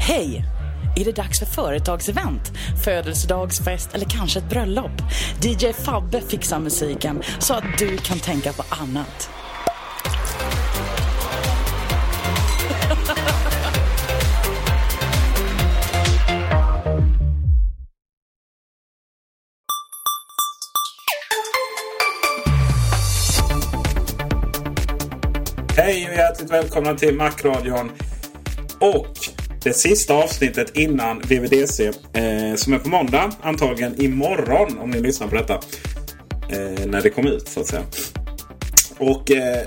Hej! Är det dags för företagsevent, födelsedagsfest eller kanske ett bröllop? DJ Fabbe fixar musiken så att du kan tänka på annat. Hej och hjärtligt välkomna till Macradion. Och det sista avsnittet innan VVDC. Eh, som är på måndag. Antagligen imorgon om ni lyssnar på detta. Eh, när det kom ut så att säga. Och eh,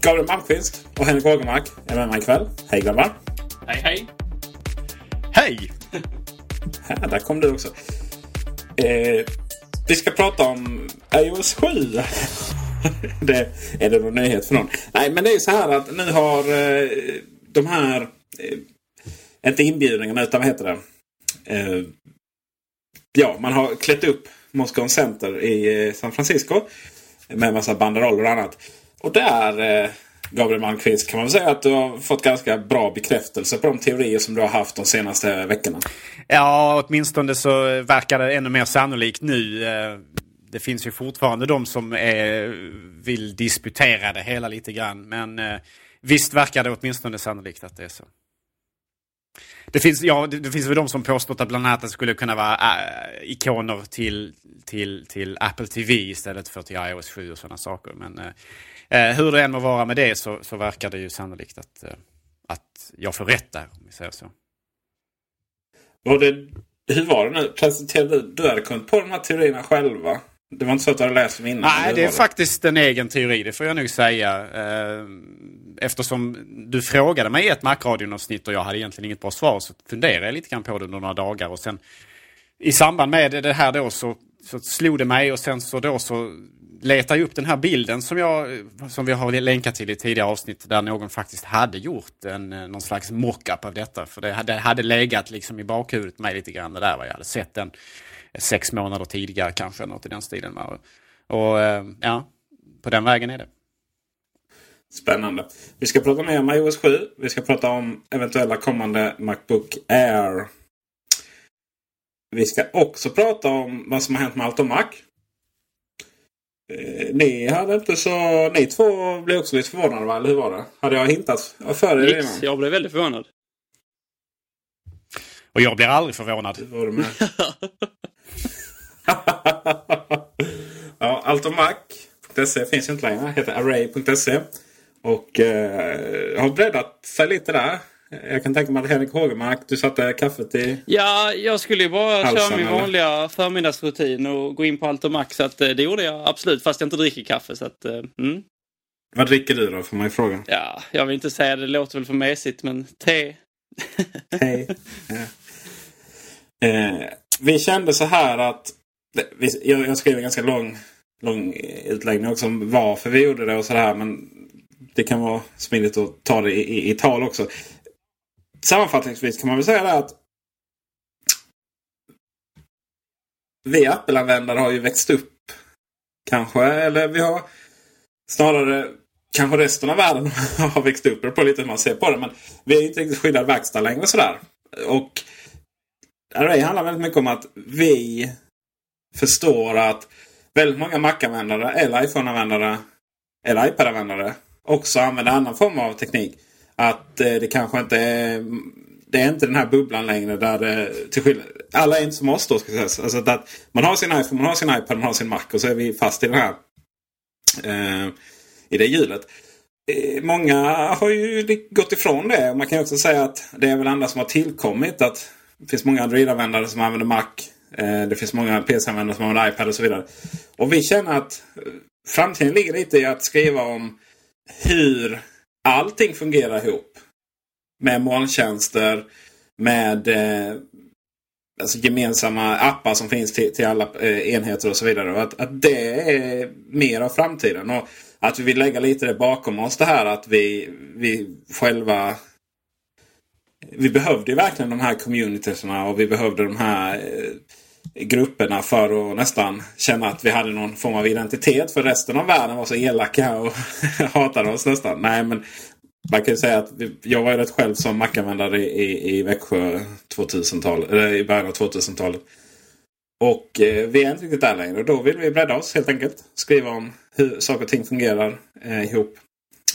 Gabriel Malmqvist och Henrik Ågermark är med mig ikväll. Hej grabbar! Hej hej! Hej! Här, där kom du också. Eh, vi ska prata om iOS 7. det, är det någon nyhet för någon? Nej, men det är så här att nu har eh, de här... Eh, inte inbjudningarna, utan vad heter det? Eh, ja, man har klätt upp Moscow Center i eh, San Francisco. Med en massa banderoller och annat. Och där, eh, Gabriel Malmqvist, kan man väl säga att du har fått ganska bra bekräftelse på de teorier som du har haft de senaste veckorna. Ja, åtminstone så verkar det ännu mer sannolikt nu. Eh, det finns ju fortfarande de som är, vill disputera det hela lite grann. Men eh, visst verkar det åtminstone sannolikt att det är så. Det finns, ja, det, det finns väl de som påstått att bland annat det skulle kunna vara äh, ikoner till, till, till Apple TV istället för till iOS 7 och sådana saker. Men äh, äh, hur det än må vara med det så, så verkar det ju sannolikt att, äh, att jag får rätt där, om vi säger så. Och det, hur var det nu? Presenterade du, du hade kommit på de här teorierna själva? Det var inte så att du hade läst dem innan? Nej, det är var faktiskt en egen teori, det får jag nog säga. Eh, Eftersom du frågade mig i ett Macradion-avsnitt och jag hade egentligen inget bra svar så funderade jag lite grann på det under några dagar. Och sen i samband med det här då så, så slog det mig och sen så då så letade jag upp den här bilden som, jag, som vi har länkat till i tidigare avsnitt där någon faktiskt hade gjort en, någon slags mockup av detta. För det hade, hade legat liksom i bakhuvudet mig lite grann det där. Jag hade sett den sex månader tidigare kanske, något i den stilen. Och, och ja, på den vägen är det. Spännande. Vi ska prata mer om iOS 7. Vi ska prata om eventuella kommande Macbook Air. Vi ska också prata om vad som har hänt med allt om Mac. Eh, ni hade inte så... Ni två blev också lite förvånade va? Eller hur var det? Hade jag hintat för er Nix, jag blev väldigt förvånad. Och jag blir aldrig förvånad. Ja, allt om Mac.se finns inte längre. Heter array.se. Och eh, har breddat sig lite där. Jag kan tänka mig att Henrik Hågemark, du satte kaffet i Ja, jag skulle ju bara Halsen, köra min eller? vanliga förmiddagsrutin och gå in på max. Så att, eh, det gjorde jag absolut, fast jag inte dricker kaffe. Så att, eh, mm. Vad dricker du då, får man ju fråga. Ja, jag vill inte säga det, det låter väl för mesigt, men te. Hej. Ja. Eh, vi kände så här att... Jag, jag skrev en ganska lång, lång utläggning också om varför vi gjorde det och sådär. Men det kan vara smidigt att ta det i, i, i tal också. Sammanfattningsvis kan man väl säga det att vi Apple-användare har ju växt upp. Kanske. Eller vi har snarare kanske resten av världen har växt upp på lite hur man ser på det. Men vi är inte riktigt skyddad verkstad längre sådär. Och det handlar väldigt mycket om att vi förstår att väldigt många Mac-användare eller iPhone-användare eller iPad-användare också använder annan form av teknik. Att eh, det kanske inte är det är inte den här bubblan längre. Där det, till skillnad, alla är inte som oss då. Ska jag säga. Alltså att man har sin iPhone, man har sin iPad, man har sin Mac och så är vi fast i den här eh, i det hjulet. Eh, många har ju gått ifrån det. Man kan också säga att det är väl andra som har tillkommit. Att det finns många Android-användare som använder Mac. Eh, det finns många PC-användare som använder iPad och så vidare. Och vi känner att eh, framtiden ligger lite i att skriva om hur allting fungerar ihop. Med molntjänster, med eh, alltså gemensamma appar som finns till, till alla eh, enheter och så vidare. Och att, att det är mer av framtiden. Och att vi vill lägga lite det bakom oss det här att vi, vi själva vi behövde ju verkligen de här communityerna och vi behövde de här eh, grupperna för att nästan känna att vi hade någon form av identitet. För resten av världen var så elaka och hatade oss nästan. Nej, men man kan ju säga att jag var ju rätt själv som Mac-användare i, i Växjö 2000-talet, eller i början av 2000-talet. Och eh, vi är inte riktigt där längre. Och då vill vi bredda oss helt enkelt. Skriva om hur saker och ting fungerar eh, ihop.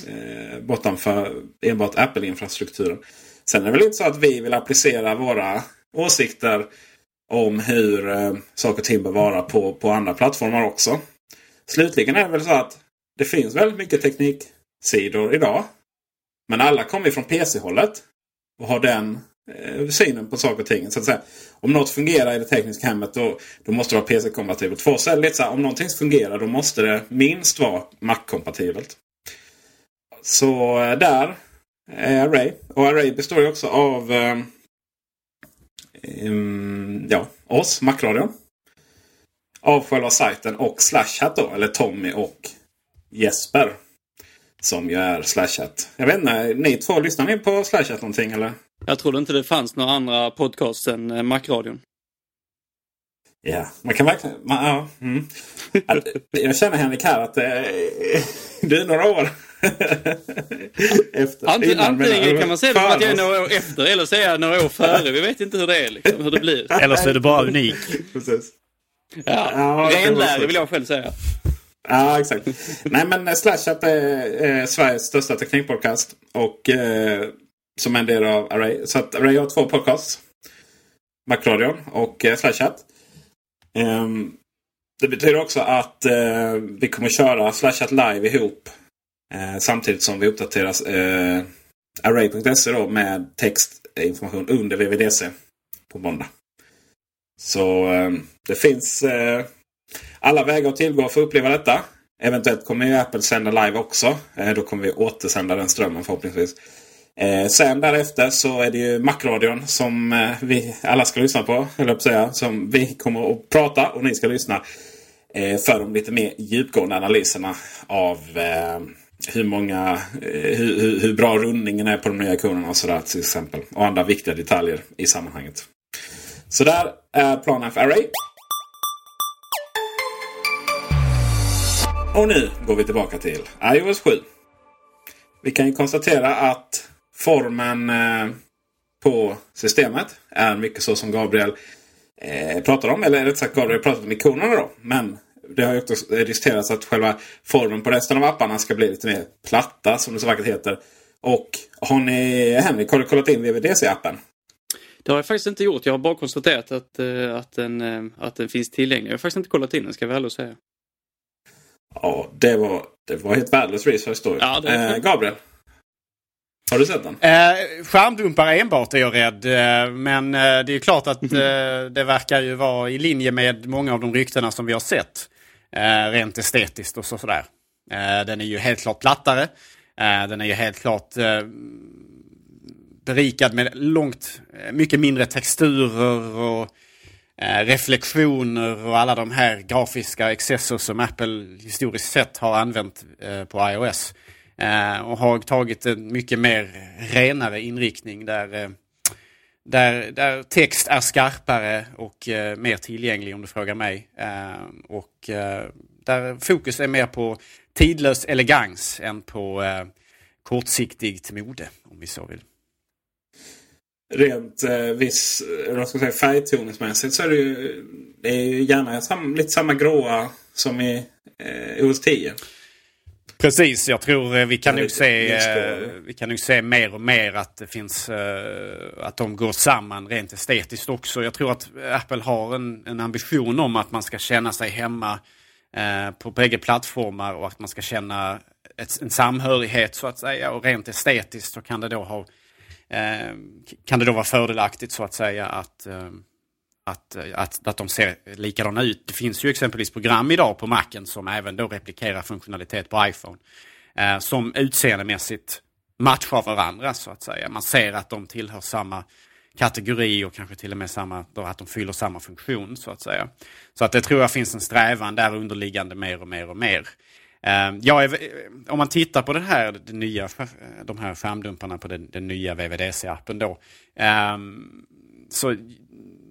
Eh, bortanför enbart Apple-infrastrukturen. Sen är det väl inte så att vi vill applicera våra åsikter om hur eh, saker och ting bör vara på, på andra plattformar också. Slutligen är det väl så att det finns väldigt mycket tekniksidor idag. Men alla kommer från PC-hållet. Och har den eh, synen på saker och ting. Så att säga, om något fungerar i det tekniska hemmet då, då måste det vara PC-kompatibelt. För oss är det lite så här, om någonting fungerar då måste det minst vara Mac-kompatibelt. Så eh, där är Array. Och Array består ju också av eh, um, ja, oss, Macradion. Av själva sajten och Slashat då. Eller Tommy och Jesper. Som ju är Slashat. Jag vet inte, ni två, lyssnar ni på Slashat någonting eller? Jag trodde inte det fanns några andra podcasts än eh, Macradion. Ja, man kan verkligen... Man, ja, mm. Jag känner Henrik här att är, det är några år efter. Antingen, antingen kan man säga det som att jag är några år efter eller säga några år före. Vi vet inte hur det är, liksom, hur det blir. Eller så är det bara unik. Precis. Ja, ja renlärig vill jag själv säga. Ja, exakt. Nej, men Slashat är eh, Sveriges största teknikpodcast. Och eh, som en del av Array. Så att Array har två podcasts. Macradion och eh, Slashat. Um, det betyder också att eh, vi kommer köra Slashat live ihop. Eh, samtidigt som vi uppdaterar eh, Array.se då med textinformation under VVDC på måndag. Så eh, det finns eh, alla vägar att tillgå för att uppleva detta. Eventuellt kommer ju Apple sända live också. Eh, då kommer vi återsända den strömmen förhoppningsvis. Eh, sen därefter så är det ju Macradion som eh, vi alla ska lyssna på. Eller på säga, som vi kommer att prata och ni ska lyssna. Eh, för de lite mer djupgående analyserna av eh, hur många, eh, hur, hur, bra rundningen är på de nya ikonerna och sådär till exempel. Och andra viktiga detaljer i sammanhanget. Så där är planen för Array. Och nu går vi tillbaka till iOS 7. Vi kan ju konstatera att formen eh, på systemet är mycket så som Gabriel eh, pratar om. Eller rätt sagt Gabriel pratar om ikonerna då. Men det har ju också diskuterats att själva formen på resten av apparna ska bli lite mer platta som det så vackert heter. Och har ni, Henrik, har du kollat in VVDC-appen? Det har jag faktiskt inte gjort. Jag har bara konstaterat att, uh, att, den, uh, att den finns tillgänglig. Jag har faktiskt inte kollat in den, ska jag väl säga. Ja, det var, det var helt värdelös research då. Ja, eh, Gabriel? Har du sett den? Eh, skärmdumpar enbart är jag rädd. Eh, men eh, det är klart att eh, det verkar ju vara i linje med många av de ryktena som vi har sett. Eh, rent estetiskt och så, sådär. Eh, den är ju helt klart plattare. Eh, den är ju helt klart eh, berikad med långt eh, mycket mindre texturer och eh, reflektioner och alla de här grafiska excesser som Apple historiskt sett har använt eh, på iOS. och har tagit en mycket mer renare inriktning där där, där text är skarpare och eh, mer tillgänglig om du frågar mig. Eh, och eh, där fokus är mer på tidlös elegans än på eh, kortsiktigt mode, om vi så vill. Rent eh, viss jag ska säga, färgtoningsmässigt så är det ju, det är ju gärna sam, lite samma gråa som i eh, OS 10. Precis, jag tror eh, vi kan, nog se, eh, vi kan nog se mer och mer att det finns eh, att de går samman rent estetiskt också. Jag tror att Apple har en, en ambition om att man ska känna sig hemma på bägge plattformar och att man ska känna ett, en samhörighet så att säga. Och rent estetiskt så kan det då ha kan det då vara fördelaktigt så att säga att att, eh, att, att de ser likadana ut. Det finns ju exempelvis program idag på Macen som även då replikerar funktionalitet på iPhone. Eh, som utseendemässigt matchar varandra så att säga. Man ser att de tillhör samma kategori och kanske till och med samma, då att de fyller samma funktion så att säga. Så att det tror jag finns en strävan där underliggande mer och mer och mer. Ehm, eh, jag är, om man tittar på det här, det nya, de här skärmdumparna på den, den nya VVDC-appen då. Eh, så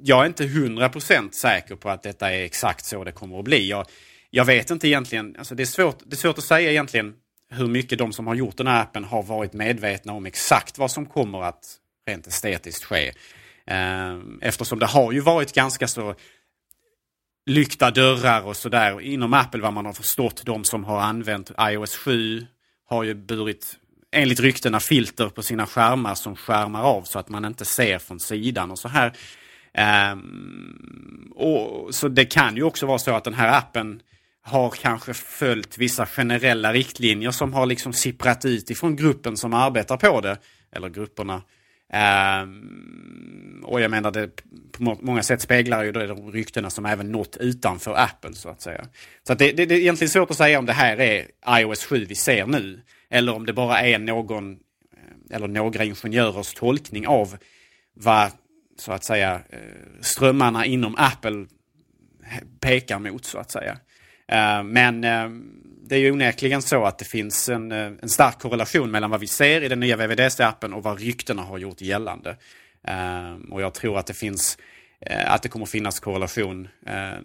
jag är inte 100% säker på att detta är exakt så det kommer att bli. Jag, jag vet inte egentligen, alltså det, är svårt, det är svårt att säga egentligen hur mycket de som har gjort den här appen har varit medvetna om exakt vad som kommer att rent estetiskt ske. Eh, eftersom det har ju varit ganska så lyckta dörrar och sådär inom Apple vad man har förstått. De som har använt iOS 7 har ju burit enligt ryktena filter på sina skärmar som skärmar av så att man inte ser från sidan och så här. Ehm, och, så det kan ju också vara så att den här appen har kanske följt vissa generella riktlinjer som har liksom sipprat ut ifrån gruppen som arbetar på det. Eller grupperna. Ehm, och jag menar det på många sätt speglar ju de ryktena som även nått utanför Apple så att säga. Så att det, det, det är egentligen svårt att säga om det här är iOS 7 vi ser nu. Eller om det bara är någon eller några ingenjörers tolkning av vad så att säga eh, strömmarna inom Apple pekar mot så att säga. Eh, men eh, det är ju onekligen så att det finns en, en stark korrelation mellan vad vi ser i den nya VVDC-appen och vad ryktena har gjort gällande. Och jag tror att det finns att det kommer finnas korrelation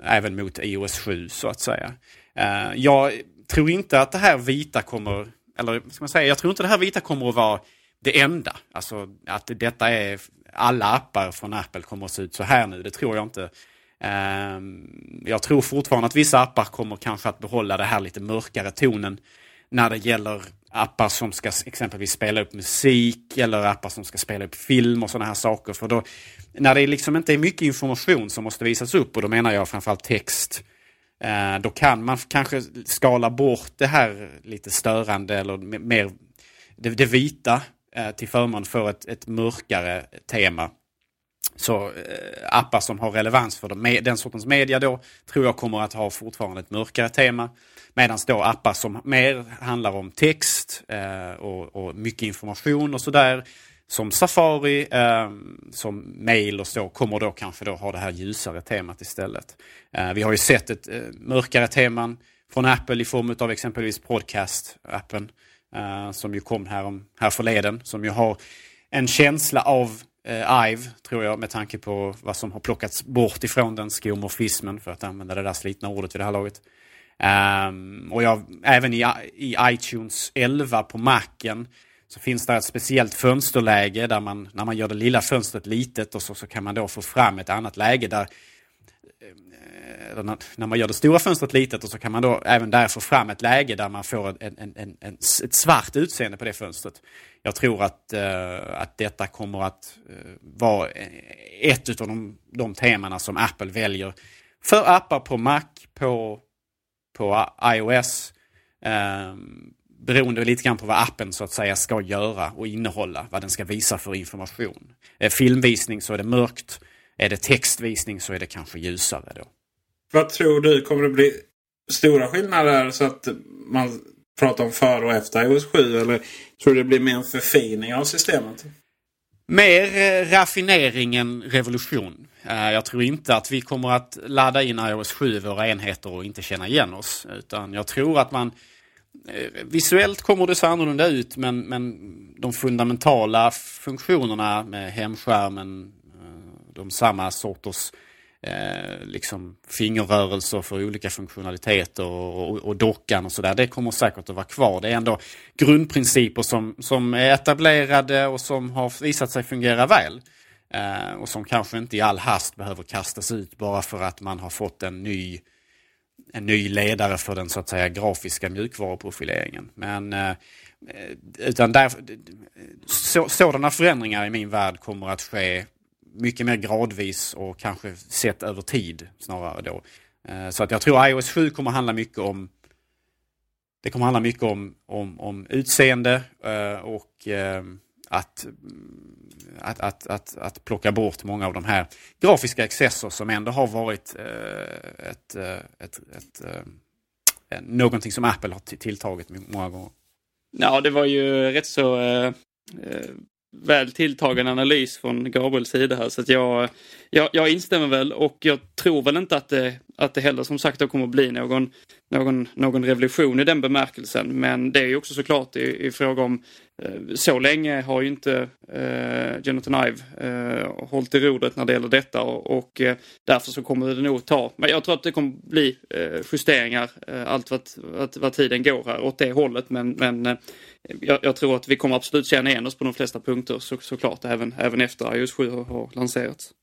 även mot iOS 7 så att säga. Jag tror inte att det här vita kommer, eller vad ska man säga, jag tror inte det här vita kommer att vara det enda. Alltså att detta är alla appar från Apple kommer att se ut så här nu, det tror jag inte. Ehm, jag tror fortfarande att vissa appar kommer kanske att behålla det här lite mörkare tonen när det gäller appar som ska exempelvis spela upp musik eller appar som ska spela upp film och sådana här saker. För då, när det liksom inte är mycket information som måste visas upp och då menar jag framförallt text. Eh, då kan man kanske skala bort det här lite störande eller mer det, det vita Eh, till förmån för ett, ett mörkare tema. Så eh, appar som har relevans för de, den sortens media då tror jag kommer att ha fortfarande ett mörkare tema. Medan då appar som mer handlar om text eh, och, och mycket information och sådär. Som Safari, eh, som mail och så kommer då kanske då ha det här ljusare temat istället. Eh, vi har ju sett ett eh, mörkare teman från Apple i form av exempelvis Podcast-appen. Eh, som ju kom här, om, här förleden. Som ju har en känsla av eh, IVE, tror jag, med tanke på vad som har plockats bort ifrån den skomorfismen, för att använda det där slitna ordet vid det här laget. Um, och jag, även i, i iTunes 11 på Macen så finns det ett speciellt fönsterläge där man, när man gör det lilla fönstret litet och så, så kan man då få fram ett annat läge där Eh, när- man gör det stora fönstret litet och så kan man då även där få fram ett läge där man får en, en, en, en, ett svart utseende på det fönstret. Jag tror att, eh, att detta kommer att eh, vara ett av de, de temana som Apple väljer för appar på Mac, på, på iOS. Eh, beroende lite grann på vad appen så att säga ska göra och innehålla, vad den ska visa för information. Eh, filmvisning så är det mörkt, är det textvisning så är det kanske ljusare då. Vad tror du? Kommer det bli stora skillnader så att man pratar om före och efter iOS 7? Eller tror du det blir mer en förfining av systemet? Mer eh, raffinering än revolution. Eh, Jag tror inte att vi kommer att ladda in iOS 7 i våra enheter och inte känna igen oss. Utan jag tror att man eh, Visuellt kommer det se annorlunda ut men, men de fundamentala funktionerna med hemskärmen, de samma sorters eh, liksom fingerrörelser för olika funktionaliteter och, och, och dockan och sådär. Det kommer säkert att vara kvar. Det är ändå grundprinciper som, som är etablerade och som har visat sig fungera väl. Eh, och som kanske inte i all hast behöver kastas ut bara för att man har fått en ny en ny ledare för den så att säga grafiska mjukvaruprofileringen. Men eh, eh utan där, så, sådana förändringar i min värld kommer att ske mycket mer gradvis och kanske sett över tid snarare då. Eh, så att jag tror iOS 7 kommer handla mycket om det kommer handla mycket om, om, om utseende eh, och eh, att, mm, att, att, att, att plocka bort många av de här grafiska excesser som ändå har varit ett, ett, ett, ett, någonting som Apple har tilltagit många gånger. Ja, det var ju rätt så väl tilltagen analys från Gabriels sida här. Så att jag, jag, jag instämmer väl och jag tror väl inte att det, att det heller som sagt kommer bli någon, någon, någon revolution i den bemärkelsen. Men det är ju också såklart i, i fråga om eh, så länge har ju inte eh, Jonathan Ive eh, hållit i rodret när det gäller detta och, och eh, därför så kommer det nog ta, men jag tror att det kommer bli eh, justeringar eh, allt vad, vad, vad tiden går här åt det hållet men, men eh, jag, jag, tror att vi kommer absolut känna igen oss på de flesta punkter så, såklart även, även efter iOS 7 har lanserats.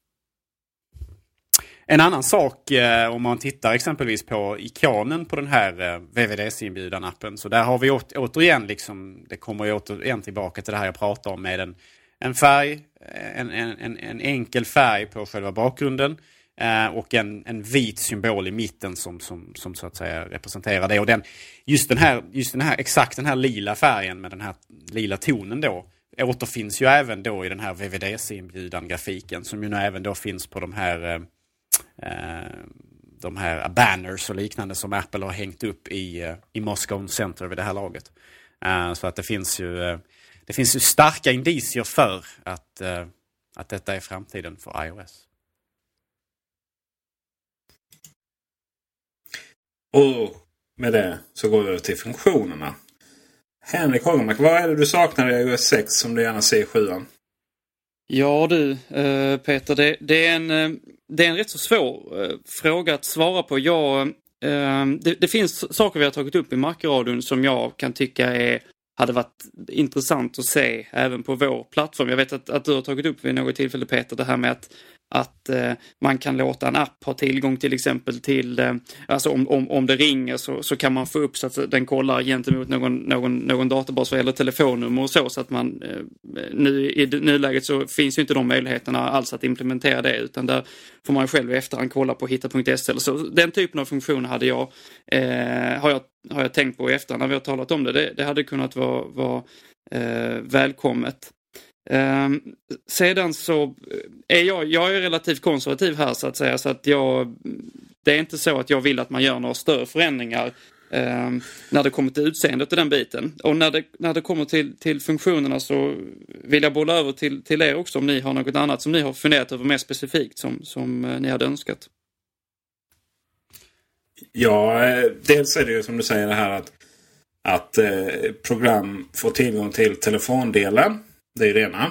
En annan sak eh, om man tittar exempelvis på ikonen på den här eh, VVDC-inbjudan-appen. Så där har vi åt, återigen, liksom, det kommer ju återigen tillbaka till det här jag pratade om med en, en färg, eh, en, en, en enkel färg på själva bakgrunden. Eh, och en, en vit symbol i mitten som, som, som så att säga representerar det. Och den, just, den här, just den här, exakt den här lila färgen med den här lila tonen då återfinns ju även då i den här VVDC-inbjudan grafiken som ju nu även då finns på de här eh, Eh, de här banners och liknande som Apple har hängt upp i, eh, i Moscow Center vid det här laget. Eh, så att det finns ju, det finns ju starka indicier för att, att detta är framtiden för iOS. Och med det så går vi över till funktionerna. Henrik Hagemark, vad är det du saknar i iOS 6 som du gärna ser i 7 Ja du eh, Peter, det, det, är en, eh, det är en rätt så svår eh, fråga att svara på. Jag, det, det, finns saker vi har tagit upp i Markradion som jag kan tycka är, hade varit intressant att se även på vår plattform. Jag vet att, att du har tagit upp vid något tillfälle Peter det här med att att eh, man kan låta en app ha tillgång till exempel till, eh, alltså om, om, om det ringer så, så kan man få upp så att den kollar gentemot någon, någon, någon databas vad gäller telefonnummer och så. så att man, eh, nu I nuläget så finns ju inte de möjligheterna alls att implementera det utan där får man själv i efterhand kolla på hitta.se så. Den typen av funktion hade jag, eh, har jag, har jag tänkt på i efterhand när vi har talat om det. Det, det hade kunnat vara, vara eh, välkommet. Um, sedan så eh, är jag, jag är relativt konservativ här så att säga så att jag, det är inte så att jag vill att man gör några större förändringar um, när det kommer till utseendet och den biten. Och när det, när det kommer till, till funktionerna så vill jag bolla över till, till er också om ni har något annat som ni har funderat över mer specifikt som, som eh, ni hade önskat. Ja, eh, dels är det ju som du säger det här att, att eh, program får tillgång till telefondelen. Det är det ena.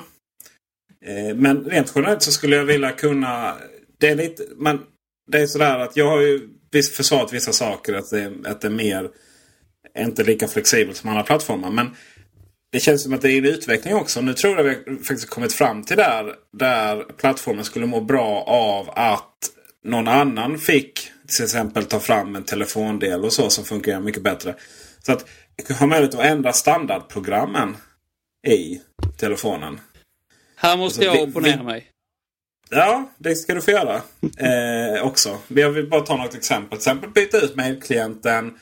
Eh, men rent generellt så skulle jag vilja kunna... Det är lite... Men det är sådär att jag har ju försvarat vissa saker. Att det, att det är mer... Inte lika flexibelt som andra plattformar. Men det känns som att det är en utveckling också. Nu tror jag vi faktiskt kommit fram till där. Där plattformen skulle må bra av att någon annan fick till exempel ta fram en telefondel och så som fungerar mycket bättre. Så att ha möjlighet att ändra standardprogrammen i telefonen. Här måste alltså, jag opponera mig. Ja, det ska du få göra. Eh, också. Jag vill bara ta något exempel. Till exempel byta ut mejlklienten.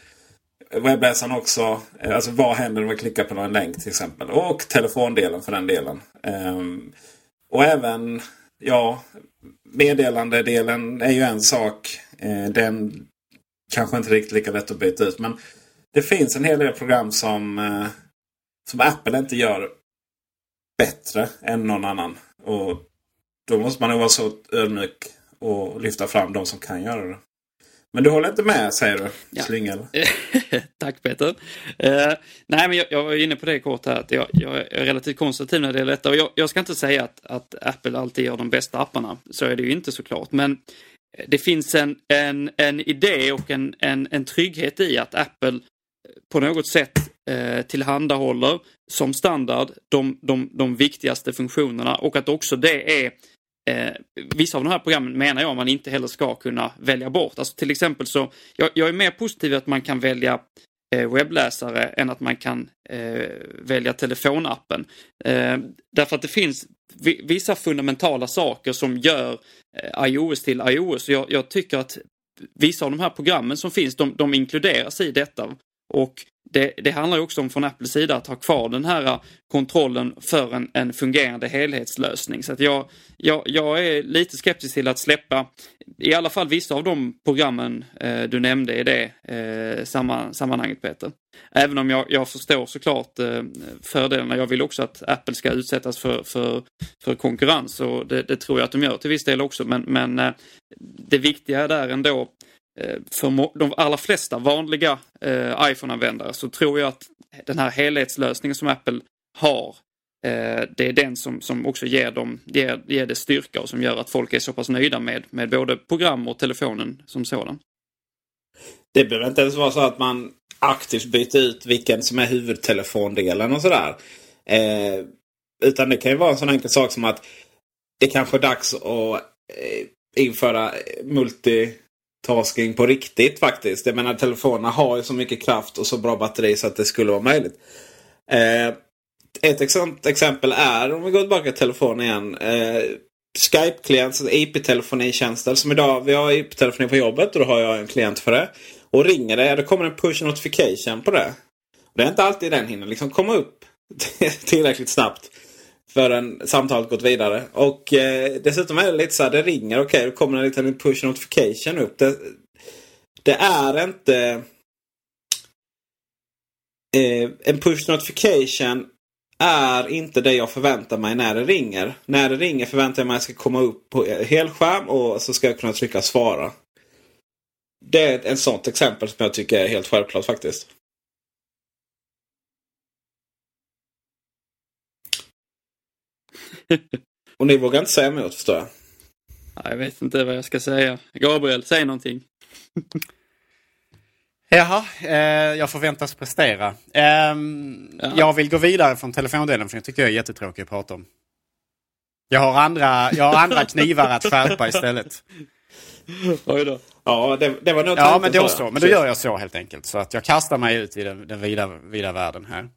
Webbläsaren också. Eh, alltså vad händer om man klickar på en länk till exempel. Och telefondelen för den delen. Eh, och även ja, meddelandedelen är ju en sak. Eh, den kanske inte riktigt lika lätt att byta ut. Men det finns en hel del program som eh, som Apple inte gör bättre än någon annan. Och Då måste man nog vara så ödmjuk och lyfta fram de som kan göra det. Men du håller inte med säger du? Ja. Slingel. Tack Peter. Uh, nej men jag, jag, var inne på det kort här att jag, jag är relativt konservativ när det gäller detta. Och jag, jag, ska inte säga att, att Apple alltid gör de bästa apparna. Så är det ju inte såklart. Men det finns en, en, en idé och en, en, en trygghet i att Apple på något sätt eh, tillhandahåller som standard de, de, de viktigaste funktionerna och att också det är eh, vissa av de här programmen menar jag man inte heller ska kunna välja bort. Alltså till exempel så, jag, jag är mer positiv att man kan välja eh, webbläsare än att man kan eh, välja telefonappen. Eh, därför att det finns vissa fundamentala saker som gör eh, iOS till iOS. Jag, jag tycker att vissa av de här programmen som finns, de, de inkluderas i detta. Och det, det handlar också om från Apples sida att ha kvar den här eh, kontrollen för en, en fungerande helhetslösning. Så att jag, jag, jag är lite skeptisk till att släppa i alla fall vissa av de programmen eh, du nämnde i det eh, samma, sammanhanget Peter. Även om jag, jag förstår såklart eh, fördelarna. Jag vill också att Apple ska utsättas för, för, för konkurrens och det, det tror jag att de gör till viss del också. Men, men eh, det viktiga där ändå Eh, för de allra flesta vanliga eh, iPhone-användare så tror jag att den här helhetslösningen som Apple har eh, det är den som, som också ger, dem, ger, ger det styrka och som gör att folk är så pass nöjda med, med både program och telefonen som sådan. Det behöver inte ens vara så att man aktivt byter ut vilken som är huvudtelefondelen och sådär. Eh, utan det kan ju vara en sån enkel sak som att det kanske är dags att eh, införa multi tasking på riktigt faktiskt. Jag menar telefonerna har ju så mycket kraft och så bra batteri så att det skulle vara möjligt. Eh, ett sånt exempel är, om vi går tillbaka till telefonen igen. Eh, Skype-klient, IP-telefonitjänster. Som idag, vi har IP-telefoni på jobbet och då har jag en klient för det. Och ringer det, då kommer en push notification på det. Det är inte alltid den hinner liksom komma upp tillräckligt snabbt förrän samtalet gått vidare. Och eh, dessutom är det lite så här, det ringer, okej, okay, då kommer en liten push notification upp. Det, det är inte... Eh, en push notification är inte det jag förväntar mig när det ringer. När det ringer förväntar jag mig att det ska komma upp på helskärm och så ska jag kunna trycka svara. Det är ett sånt exempel som jag tycker är helt självklart faktiskt. Och ni vågar inte säga emot förstår jag. Jag vet inte vad jag ska säga. Gabriel, säg någonting. Jaha, eh, jag förväntas prestera. Eh, jag vill gå vidare från telefondelen för jag tycker jag är jättetråkig att prata om. Jag har andra, jag har andra knivar att skärpa istället. Oj då. Ja, det, det var nog Ja, men då så. Men då gör jag så helt enkelt. Så att jag kastar mig ut i den, den vida, vida världen här.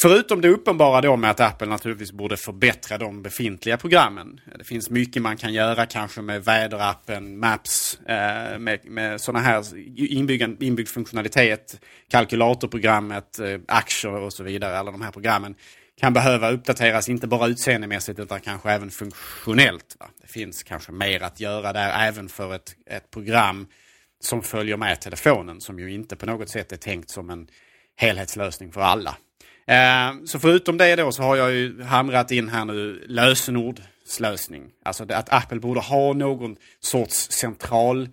Förutom det uppenbara då med att Apple naturligtvis borde förbättra de befintliga programmen. Det finns mycket man kan göra kanske med väderappen, Maps, eh, med, med sådana här inbyggd, inbyggd funktionalitet, kalkylatorprogrammet, eh, aktier och så vidare. Alla de här programmen kan behöva uppdateras, inte bara utseendemässigt utan kanske även funktionellt. Va? Det finns kanske mer att göra där även för ett, ett program som följer med telefonen som ju inte på något sätt är tänkt som en helhetslösning för alla. Eh, så förutom det då så har jag ju hamrat in här nu lösenordslösning. Alltså att Apple borde ha någon sorts central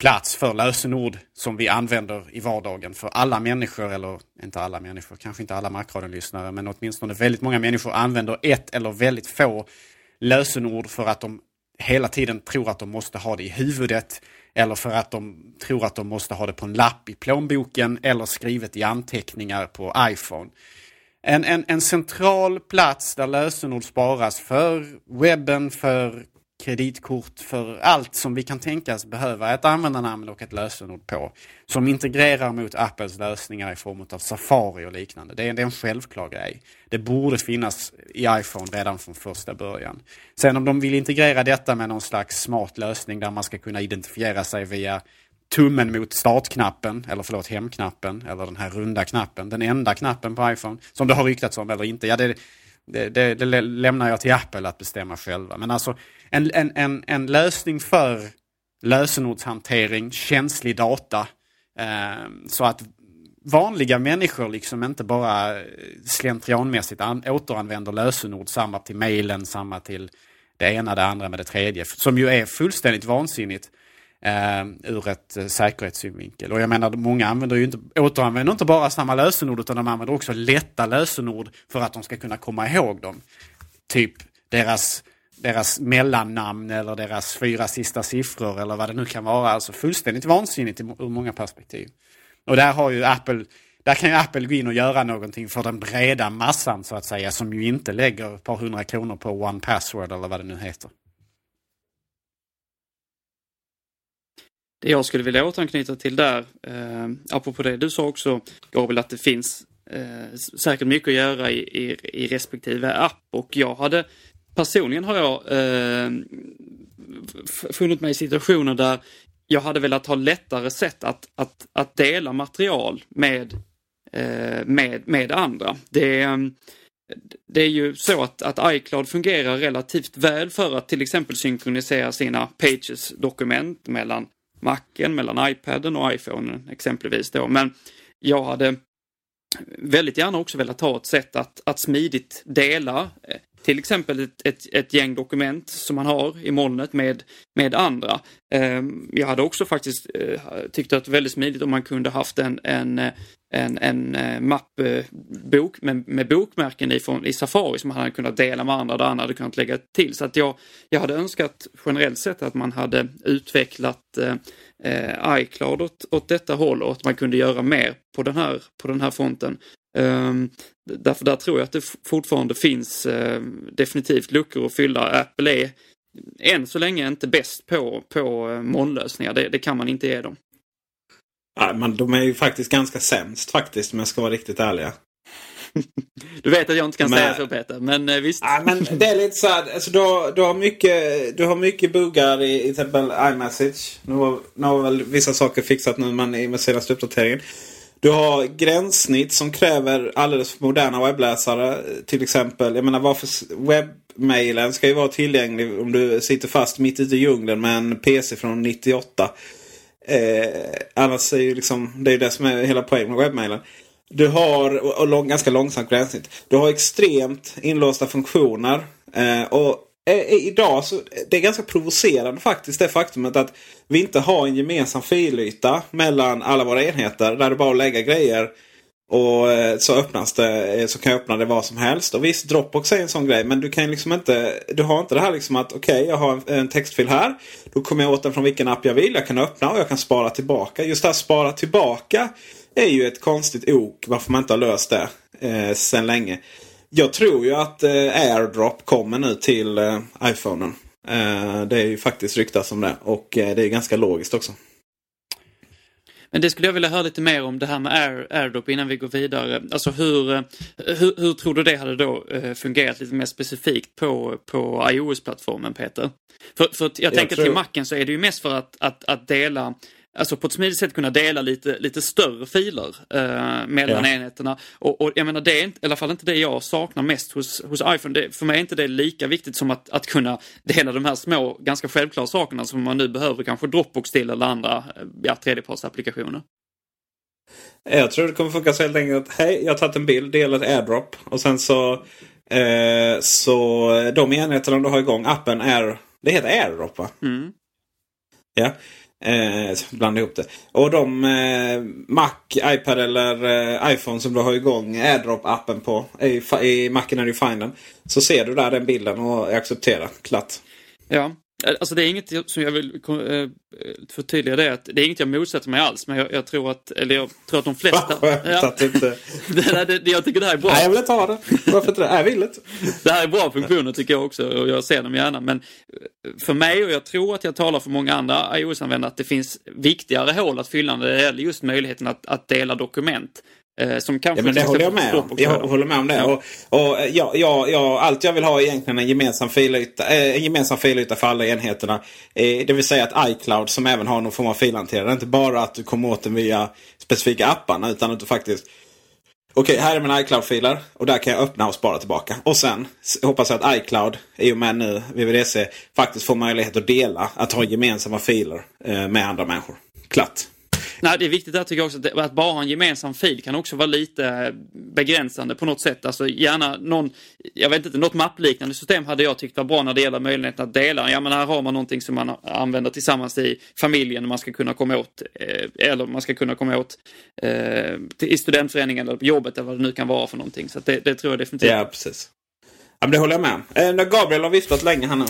plats för lösenord som vi använder i vardagen för alla människor, eller inte alla människor, kanske inte alla Macradion-lyssnare, men åtminstone väldigt många människor använder ett eller väldigt få lösenord för att de hela tiden tror att de måste ha det i huvudet eller för att de tror att de måste ha det på en lapp i plånboken eller skrivet i anteckningar på iPhone en, en, en central plats där lösenord sparas för webben, för kreditkort, för allt som vi kan tänkas behöva ett användarnamn och ett lösenord på. Som integrerar mot Apples lösningar i form av Safari och liknande. Det är, det är en självklar grej. Det borde finnas i iPhone redan från första början. Sen om de vill integrera detta med någon slags smart lösning där man ska kunna identifiera sig via tummen mot startknappen, eller förlåt hemknappen, eller den här runda knappen, den enda knappen på iPhone, som det har ryktats om eller inte. Ja, det, det, det, det lämnar jag till Apple att bestämma själva. Men alltså en, en, en, en lösning för lösenordshantering, känslig data, eh, så att vanliga människor liksom inte bara eh, slentrianmässigt an, återanvänder lösenord, samma till mejlen, samma till det ena, det andra med det tredje, som ju är fullständigt vansinnigt eh, ur ett eh, säkerhetssynvinkel. Och jag menar, många använder ju inte, återanvänder inte bara samma lösenord utan de använder också lätta lösenord för att de ska kunna komma ihåg dem. Typ deras deras mellannamn eller deras fyra sista siffror eller vad det nu kan vara. Alltså fullständigt vansinnigt ur många perspektiv. Och där har ju Apple där kan ju Apple gå in och göra någonting för den breda massan så att säga som ju inte lägger ett par hundra kronor på One Password eller vad det nu heter. Det jag skulle vilja återanknyta till där, eh, apropå det du sa också, Gabriel, att det finns eh, säkert mycket att göra i, i, i respektive app och jag hade personligen har jag eh, funnit mig i situationer där jag hade velat ha lättare sätt att, att, att dela material med, eh, med, med andra. Det, det är ju så att, att iCloud fungerar relativt väl för att till exempel synkronisera sina Pages-dokument mellan Macen, mellan iPaden och iPhonen exempelvis då. Men jag hade väldigt gärna också velat ha ett sätt att, att smidigt dela eh, till exempel ett, ett, ett, gäng dokument som man har i molnet med, med andra. Ehm, jag hade också faktiskt eh, tyckt att det var väldigt smidigt om man kunde haft en, en, en, en eh, mappbok med, med bokmärken i, från, i Safari som man hade kunnat dela med andra där andra hade kunnat lägga till. Så att jag, jag hade önskat generellt sett att man hade utvecklat eh, eh, iCloud åt, åt detta håll och att man kunde göra mer på den här, på den här fronten. Um, därför där tror jag att det fortfarande finns uh, definitivt luckor att fylla. Apple är än så länge inte bäst på, på uh, molnlösningar. Det, det, kan man inte ge dem. Ja, men de är ju faktiskt ganska sämst faktiskt om jag ska vara riktigt ärliga. du vet att jag inte kan men, säga så Peter, men uh, visst. Ja, men det är lite så här, alltså, du, har, du, har mycket, du har mycket buggar i, i till exempel iMessage. Nu har, nu har väl vissa saker fixat nu men i med senaste uppdateringen. Du har gränssnitt som kräver alldeles för moderna webbläsare. Till exempel, jag menar varför webbmailen ska ju vara tillgänglig om du sitter fast mitt ute i djungeln med en PC från 98. Eh, annars är ju liksom, det är ju det som är hela poängen med webbmailen. Du har, och, och lång, ganska långsamt gränssnitt. Du har extremt inlåsta funktioner. Eh, och Eh, eh, idag så det är ganska provocerande faktiskt det faktumet att vi inte har en gemensam filyta mellan alla våra enheter. Där det bara att lägga grejer och eh, så öppnas det, så kan jag öppna det vad som helst. Och visst, Dropbox är en sån grej. Men du kan liksom inte, du har inte det här liksom att okej, okay, jag har en textfil här. Då kommer jag åt den från vilken app jag vill. Jag kan öppna och jag kan spara tillbaka. Just det här spara tillbaka är ju ett konstigt ok varför man inte har löst det eh, sedan länge. Jag tror ju att eh, AirDrop kommer nu till eh, iPhonen. Eh, det är ju faktiskt ryktas om det och eh, det är ganska logiskt också. Men det skulle jag vilja höra lite mer om det här med Air, AirDrop innan vi går vidare. Alltså hur, hur, hur tror du det hade då fungerat lite mer specifikt på, på iOS-plattformen Peter? För, för jag, jag tänker tror... till Macen så är det ju mest för att, att, att dela alltså på ett smidigt sätt kunna dela lite, lite större filer eh, mellan ja. enheterna. Och, och, jag menar, det är inte, i alla fall inte det jag saknar mest hos, hos iPhone. Det, för mig är inte det lika viktigt som att, att kunna dela de här små, ganska självklara sakerna som man nu behöver kanske Dropbox till eller andra eh, ja, tredjepartsapplikationer. Jag tror det kommer funka så helt enkelt hej, jag har tagit en bild, delat AirDrop och sen så eh, så de enheterna du har igång appen är, det heter AirDrop va? Mm. Ja. Eh, blanda ihop det. Och de eh, Mac, iPad eller eh, iPhone som du har igång AirDrop-appen på. I, i Macen är det ju Så ser du där den bilden och accepterar Klart. Ja, Alltså det är inget som jag vill eh, förtydliga det att det är inget jag motsätter mig alls. Men jag, jag tror att, eller jag tror att de flesta... Ja, att inte... det, det, jag tycker det här är bra. Nej, jag vill inte ha det. Varför inte det? Jag vill inte. det här är bra funktioner tycker jag också och jag ser dem gärna. Men för mig och jag tror att jag talar för många andra iOS-användare att det finns viktigare hål att fylla när det gäller just möjligheten att, att dela dokument. Eh, som kanske ja, men det håller jag med om. Jag håller med om det. Och, och ja, ja, ja, allt jag vill ha är egentligen en gemensam filyta, eh, en gemensam filyta för alla enheterna. Eh, det vill säga att iCloud som även har någon form av filhanterare. Inte bara att du kommer åt den via specifika apparna utan att du faktiskt Okej, här är mina iCloud-filer och där kan jag öppna och spara tillbaka. Och sen hoppas jag att iCloud, i och med nu VVDC, faktiskt får möjlighet att dela, att ha gemensamma filer med andra människor. Klart. Nej, det är viktigt där tycker jag också att, att, bara ha en gemensam fil kan också vara lite eh, begränsande på något sätt. Alltså gärna någon, jag vet inte, något mappliknande system hade jag tyckt var bra när det gäller möjligheten att dela. Ja men här har man någonting som man använder tillsammans i familjen man ska kunna komma åt, eh, eller man ska kunna komma åt eh, i studentföreningen eller på jobbet eller vad det nu kan vara för någonting. Så det, det tror jag definitivt. Ja, precis. men det håller jag med eh, Gabriel har viftat länge här nu.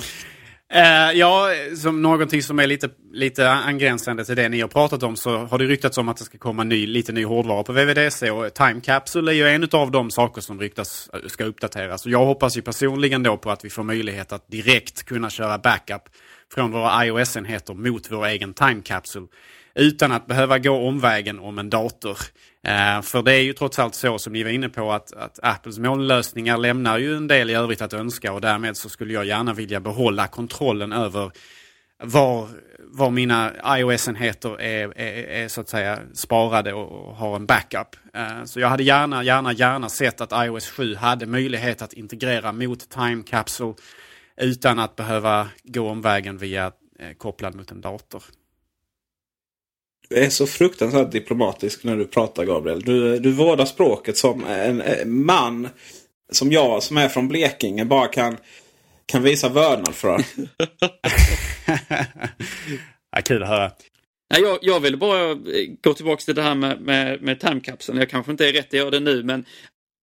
Uh, ja, som någonting som är lite, lite angränsande till det ni har pratat om så har det ryktats om att det ska komma ny, lite ny hårdvara på VVDC och Time Capsule är ju en av de saker som ryktas eh, ska uppdateras. Och jag hoppas ju personligen då på att vi får möjlighet att direkt kunna köra backup från våra iOS-enheter mot vår egen Time Capsule utan att behöva gå omvägen om en dator. Eh, för det är ju trots allt så som ni var inne på att, att Apples molnlösningar lämnar ju en del i övrigt att önska och därmed så skulle jag gärna vilja behålla kontrollen över var, var mina iOS-enheter är, är, är, så att säga sparade och, och har en backup. Eh, så jag hade gärna, gärna, gärna sett att iOS 7 hade möjlighet att integrera mot Time Capsule utan att behöva gå omvägen via eh, kopplad mot en dator. Du är så fruktansvärt diplomatisk när du pratar Gabriel. Du, du vårdar språket som en, en man som jag som är från Blekinge bara kan, kan visa vördnad för. ja, kul att höra. Jag, jag vill bara gå tillbaka till det här med, med, med timecapseln. Jag kanske inte är rätt att göra det nu men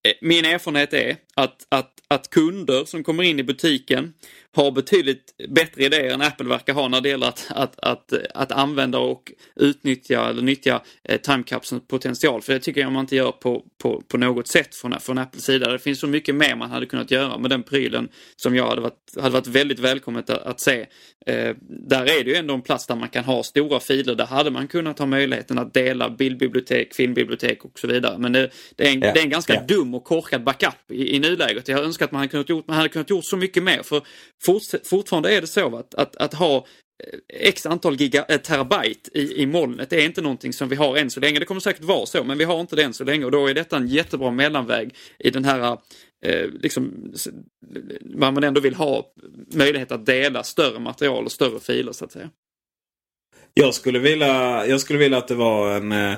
eh, min erfarenhet är att, att, att kunder som kommer in i butiken har betydligt bättre idéer än Apple verkar ha när det gäller att, att, att, att använda och utnyttja eller nyttja eh, timecapselns potential. För det tycker jag man inte gör på, på, på något sätt från, från Apples sida. Det finns så mycket mer man hade kunnat göra med den prylen som jag hade varit, hade varit väldigt välkommet att, att se. Eh, där är det ju ändå en plats där man kan ha stora filer. Där hade man kunnat ha möjligheten att dela bildbibliotek, filmbibliotek och så vidare. Men det, det, är, en, yeah. det är en ganska yeah. dum och korkad backup i, i nuläget. Jag önskar att man hade kunnat gjort, man hade kunnat gjort så mycket mer. För fortfarande är det så att, att, att ha eh, x antal giga, äh, terabyte i, i molnet det är inte någonting som vi har än så länge. Det kommer säkert vara så, men vi har inte det än så länge och då är detta en jättebra mellanväg i den här eh, liksom, man ändå vill ha möjlighet att dela större material och större filer så att säga. Jag skulle vilja, jag skulle vilja att det var en, eh,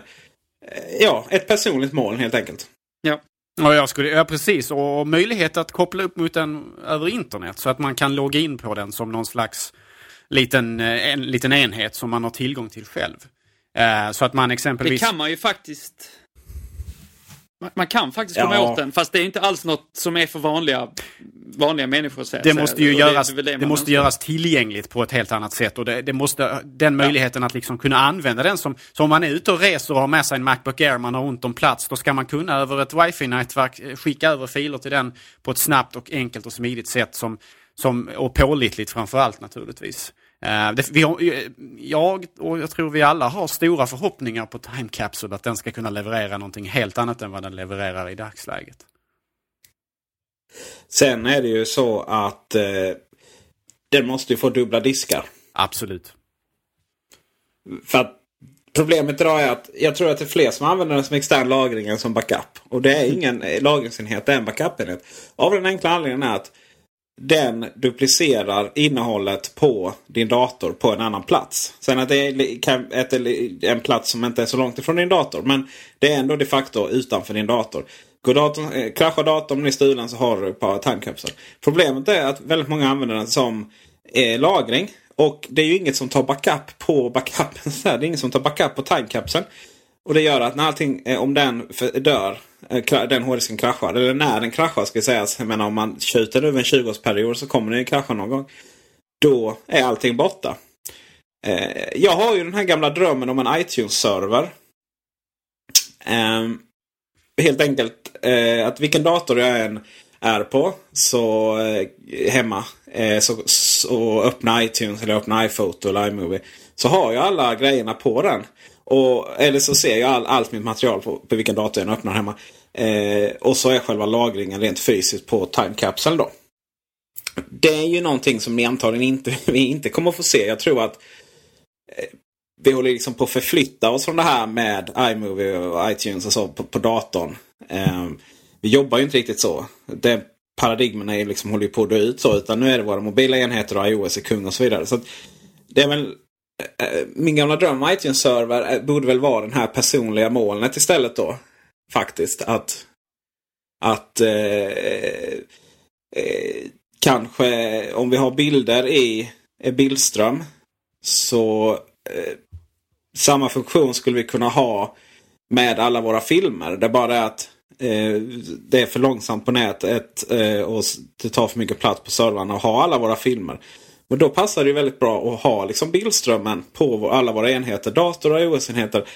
ja, ett personligt moln helt enkelt. Ja. Ja, jag skulle, ja, precis. Och möjlighet att koppla upp mot den över internet så att man kan logga in på den som någon slags liten, eh, en, liten enhet som man har tillgång till själv. Uh, så att man exempelvis... Det kan man ju faktiskt. Man kan faktiskt komma ja. åt den, fast det är inte alls något som är för vanliga, vanliga människor. Så det måste ju göras, det, det, det måste göras tillgängligt på ett helt annat sätt. Och det, det måste, den möjligheten ja. att liksom kunna använda den som, som man är ute och reser och har med sig en Macbook Air, man har ont om plats, då ska man kunna över ett wifi-nätverk eh, skicka över filer till den på ett snabbt och enkelt och smidigt sätt som, som, och pålitligt framför allt naturligtvis. Det, vi har, jag och jag tror vi alla har stora förhoppningar på Time Capsule att den ska kunna leverera någonting helt annat än vad den levererar i dagsläget. Sen är det ju så att eh, den måste ju få dubbla diskar. Absolut. För att problemet idag är att jag tror att det är fler som använder den som extern lagring än som backup. Och det är ingen lagringsenhet, det är en backupenhet. Av den enkla anledningen är att den duplicerar innehållet på din dator på en annan plats. Sen att det är en plats som inte är så långt ifrån din dator. Men det är ändå de facto utanför din dator. Går datorn, eh, kraschar datorn blir stulen så har du ett par timecapslar. Problemet är att väldigt många använder den som eh, lagring. Och det är ju inget som tar backup på backupen. det är inget som tar backup på timecapseln. Och det gör att när allting, eh, om den dör, Eh, den hårddisken kraschar. Eller när den kraschar ska sägas. Jag menar om man skjuter över en 20-årsperiod så kommer den ju krascha någon gång. Då är allting borta. Eh, jag har ju den här gamla drömmen om en iTunes-server. Ehm, helt enkelt eh, att vilken dator jag än är på så hemma så, så öppna iTunes eller öppna iPhoto eller iMovie. Så har jag alla grejerna på den. Och, eller så ser jag all, allt mitt material på, på vilken dator jag öppnar hemma. Eh, och så är själva lagringen rent fysiskt på Time Capsule då. Det är ju någonting som ni antagligen inte, vi inte kommer att få se. Jag tror att eh, vi håller liksom på att förflytta oss från det här med iMovie och iTunes och så på, på datorn. Eh, vi jobbar ju inte riktigt så. Det paradigmen är liksom håller på att dö ut så. Utan nu är det våra mobila enheter och iOS är kung och så vidare. Så Det är väl Eh, eh, min gamla dröm om iTunes-server eh, borde väl vara den här personliga molnet istället då. Faktiskt. Att, att eh, eh, kanske om vi har bilder i bildström så eh, samma funktion skulle vi kunna ha med alla våra filmer. Det är bara det att Eh, det är för långsamt på nätet eh, och det tar för mycket plats på servrarna att ha alla våra filmer. Men då passar det väldigt bra att ha liksom bildströmmen på alla våra enheter. Dator och iOS-enheter.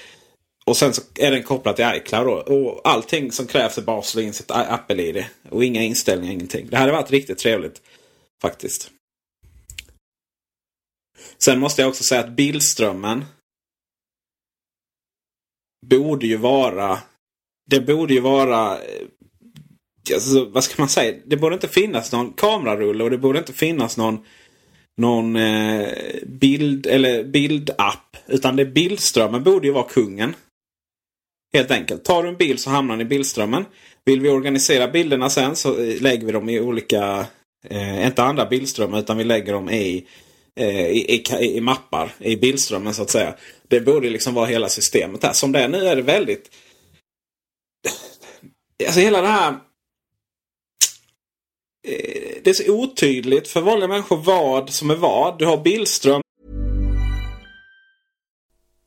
Och sen så är den kopplad till iCloud. Då. Och allting som krävs är bara att slå in sitt Apple-ID. Och inga inställningar, ingenting. Det hade varit riktigt trevligt. Faktiskt. Sen måste jag också säga att bildströmmen borde ju vara... Det borde ju vara... Eh, alltså, vad ska man säga? Det borde inte finnas någon kamerarulle och det borde inte finnas någon någon eh, bild eller bildapp. Utan det bildströmmen borde ju vara kungen. Helt enkelt. Tar du en bild så hamnar den i bildströmmen. Vill vi organisera bilderna sen så eh, lägger vi dem i olika, eh, inte andra bildströmmar utan vi lägger dem i, eh, i, i, i, mappar i bildströmmen så att säga. Det borde liksom vara hela systemet här. Som det är nu är det väldigt... Alltså hela det här eh, det är så otydligt för vanliga människor vad som är vad. Du har Billström.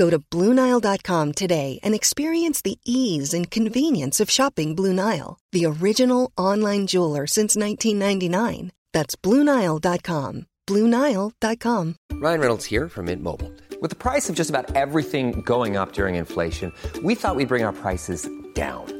Go to Bluenile.com today and experience the ease and convenience of shopping Blue Nile, the original online jeweler since 1999. That's Bluenile.com. Bluenile.com. Ryan Reynolds here from Mint Mobile. With the price of just about everything going up during inflation, we thought we'd bring our prices down.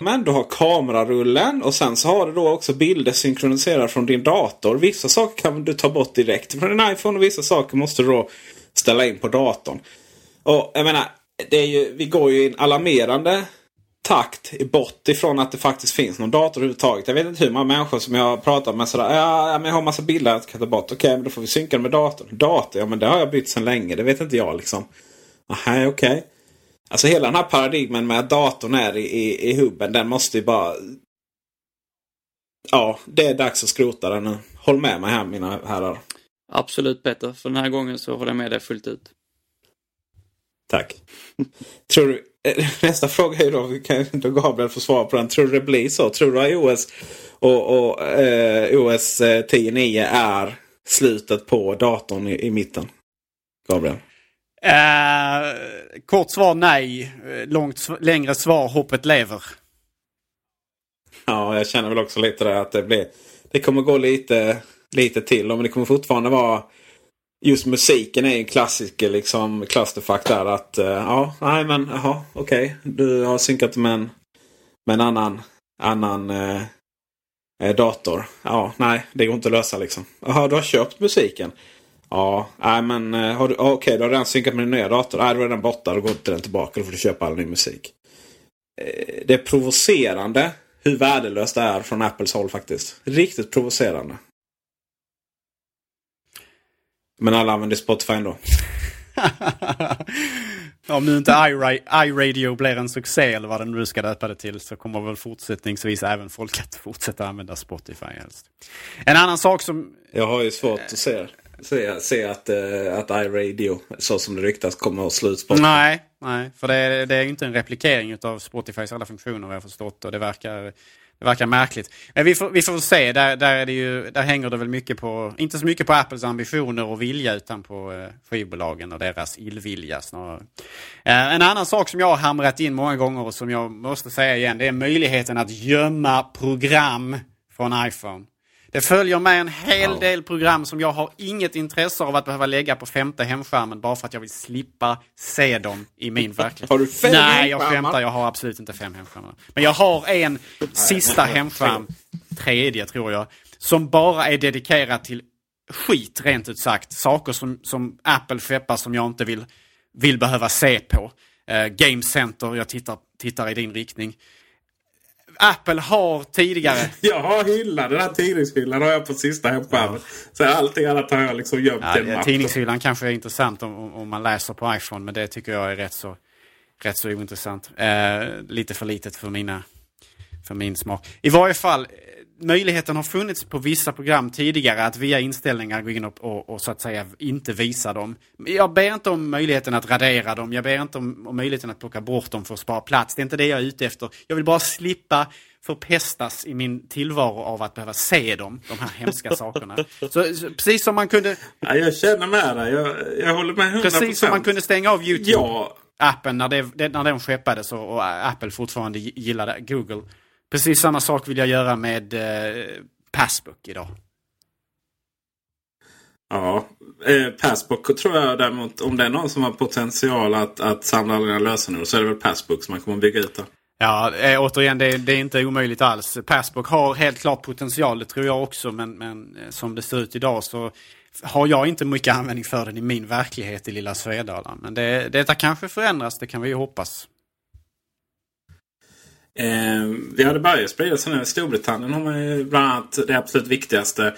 Men du har kamerarullen och sen så har du då också bilder synkroniserade från din dator. Vissa saker kan du ta bort direkt från din iPhone och vissa saker måste du då ställa in på datorn. Och jag menar, det är ju, vi går ju i en alarmerande takt bort ifrån att det faktiskt finns någon dator överhuvudtaget. Jag vet inte hur många människor som jag pratar med sådär. Ja, men jag har massa bilder jag kan ta bort. Okej, men då får vi synka med datorn. Dator? Ja, men det har jag bytt sedan länge. Det vet inte jag liksom. Nej, okej. Okay. Alltså hela den här paradigmen med att datorn är i, i, i hubben. Den måste ju bara... Ja, det är dags att skrota den nu. Håll med mig här mina herrar. Absolut Peter, för den här gången så håller jag med dig fullt ut. Tack. Tror du, eh, nästa fråga är då, kan då Gabriel få svar på den. Tror du det blir så? Tror du att iOS och, och eh, OS 10.9 är slutet på datorn i, i mitten? Gabriel? Eh, kort svar nej. Långt, längre svar hoppet lever. Ja, jag känner väl också lite det att det blir... Det kommer gå lite, lite till. Men det kommer fortfarande vara... Just musiken är en klassiker liksom. Clusterfuck där att... Eh, ja, nej men jaha, okej. Okay. Du har synkat med en, med en annan, annan eh, eh, dator. Ja, nej, det går inte att lösa liksom. Jaha, du har köpt musiken. Ja, nej men har du, okej, okay, du har redan synkat med din nya dator. Nej, då är den borta. Då går inte den tillbaka. Då får du köpa all ny musik. Det är provocerande hur värdelöst det är från Apples håll faktiskt. Riktigt provocerande. Men alla använder Spotify ändå. Om nu inte iRadio blir en succé eller vad den nu ska döpa det till så kommer väl fortsättningsvis även folk att fortsätta använda Spotify helst. En annan sak som... Jag har ju svårt att se, se, se att, uh, att iRadio, så som det ryktas, kommer att slå ut Spotify. Nej, nej för det är, det är inte en replikering av Spotifys alla funktioner vad jag förstått. Och det verkar det verkar märkligt. Men vi får, vi får se. Där, där, är det ju, där hänger det väl mycket på, inte så mycket på Apples ambitioner och vilja utan på eh, skivbolagen och deras illvilja snarare. Eh, en annan sak som jag har hamrat in många gånger och som jag måste säga igen, det är möjligheten att gömma program från iPhone. Det följer med en hel oh. del program som jag har inget intresse av att behöva lägga på femte hemskärmen bara för att jag vill slippa se dem i min verklighet. har du fem Nej, jag skämtar. Jag har absolut inte fem hemskärmar. Men jag har en sista hemskärm, tredje tror jag, som bara är dedikerad till skit rent ut sagt. Saker som, som Apple skeppar som jag inte vill, vill behöva se på. Uh, Game Center, jag tittar, tittar i din riktning. Apple har tidigare... jag har hyllan, den här tidningshyllan har jag på sista hemskärmen. Så allting annat har jag liksom gömt ja, en Tidningshyllan kanske är intressant om, om man läser på iPhone. Men det tycker jag är rätt så, rätt så ointressant. Eh, lite för litet för, mina, för min smak. I varje fall, möjligheten har funnits på vissa program tidigare att via inställningar gå in och, och, och, så att säga inte visa dem. Jag ber inte om möjligheten att radera dem. Jag ber inte om, om möjligheten att plocka bort dem för att spara plats. Det är inte det jag är ute efter. Jag vill bara slippa förpestas i min tillvaro av att behöva se dem, de här hemska sakerna. Så, så, precis som man kunde... Ja, jag känner med dig. Jag, jag håller med 100%. Precis som man kunde stänga av YouTube. Ja. Appen när, det, när den skeppades och, och Apple fortfarande gillade Google Precis samma sak vill jag göra med eh, Passbook idag. Ja, eh, Passbook tror jag däremot, om det är någon som har potential att, att samla alla dina lösenord så är det väl Passbook som man kommer att bygga ut. Då. Ja, eh, återigen, det, det, är inte omöjligt alls. Passbook har helt klart potential, det tror jag också. Men, men eh, som det ser ut idag så har jag inte mycket användning för den i min verklighet i lilla Svedala. Men det, detta kanske förändras, det kan vi ju hoppas. Eh, det hade börjat sprida sig nu. I Storbritannien har man ju bland annat det absolut viktigaste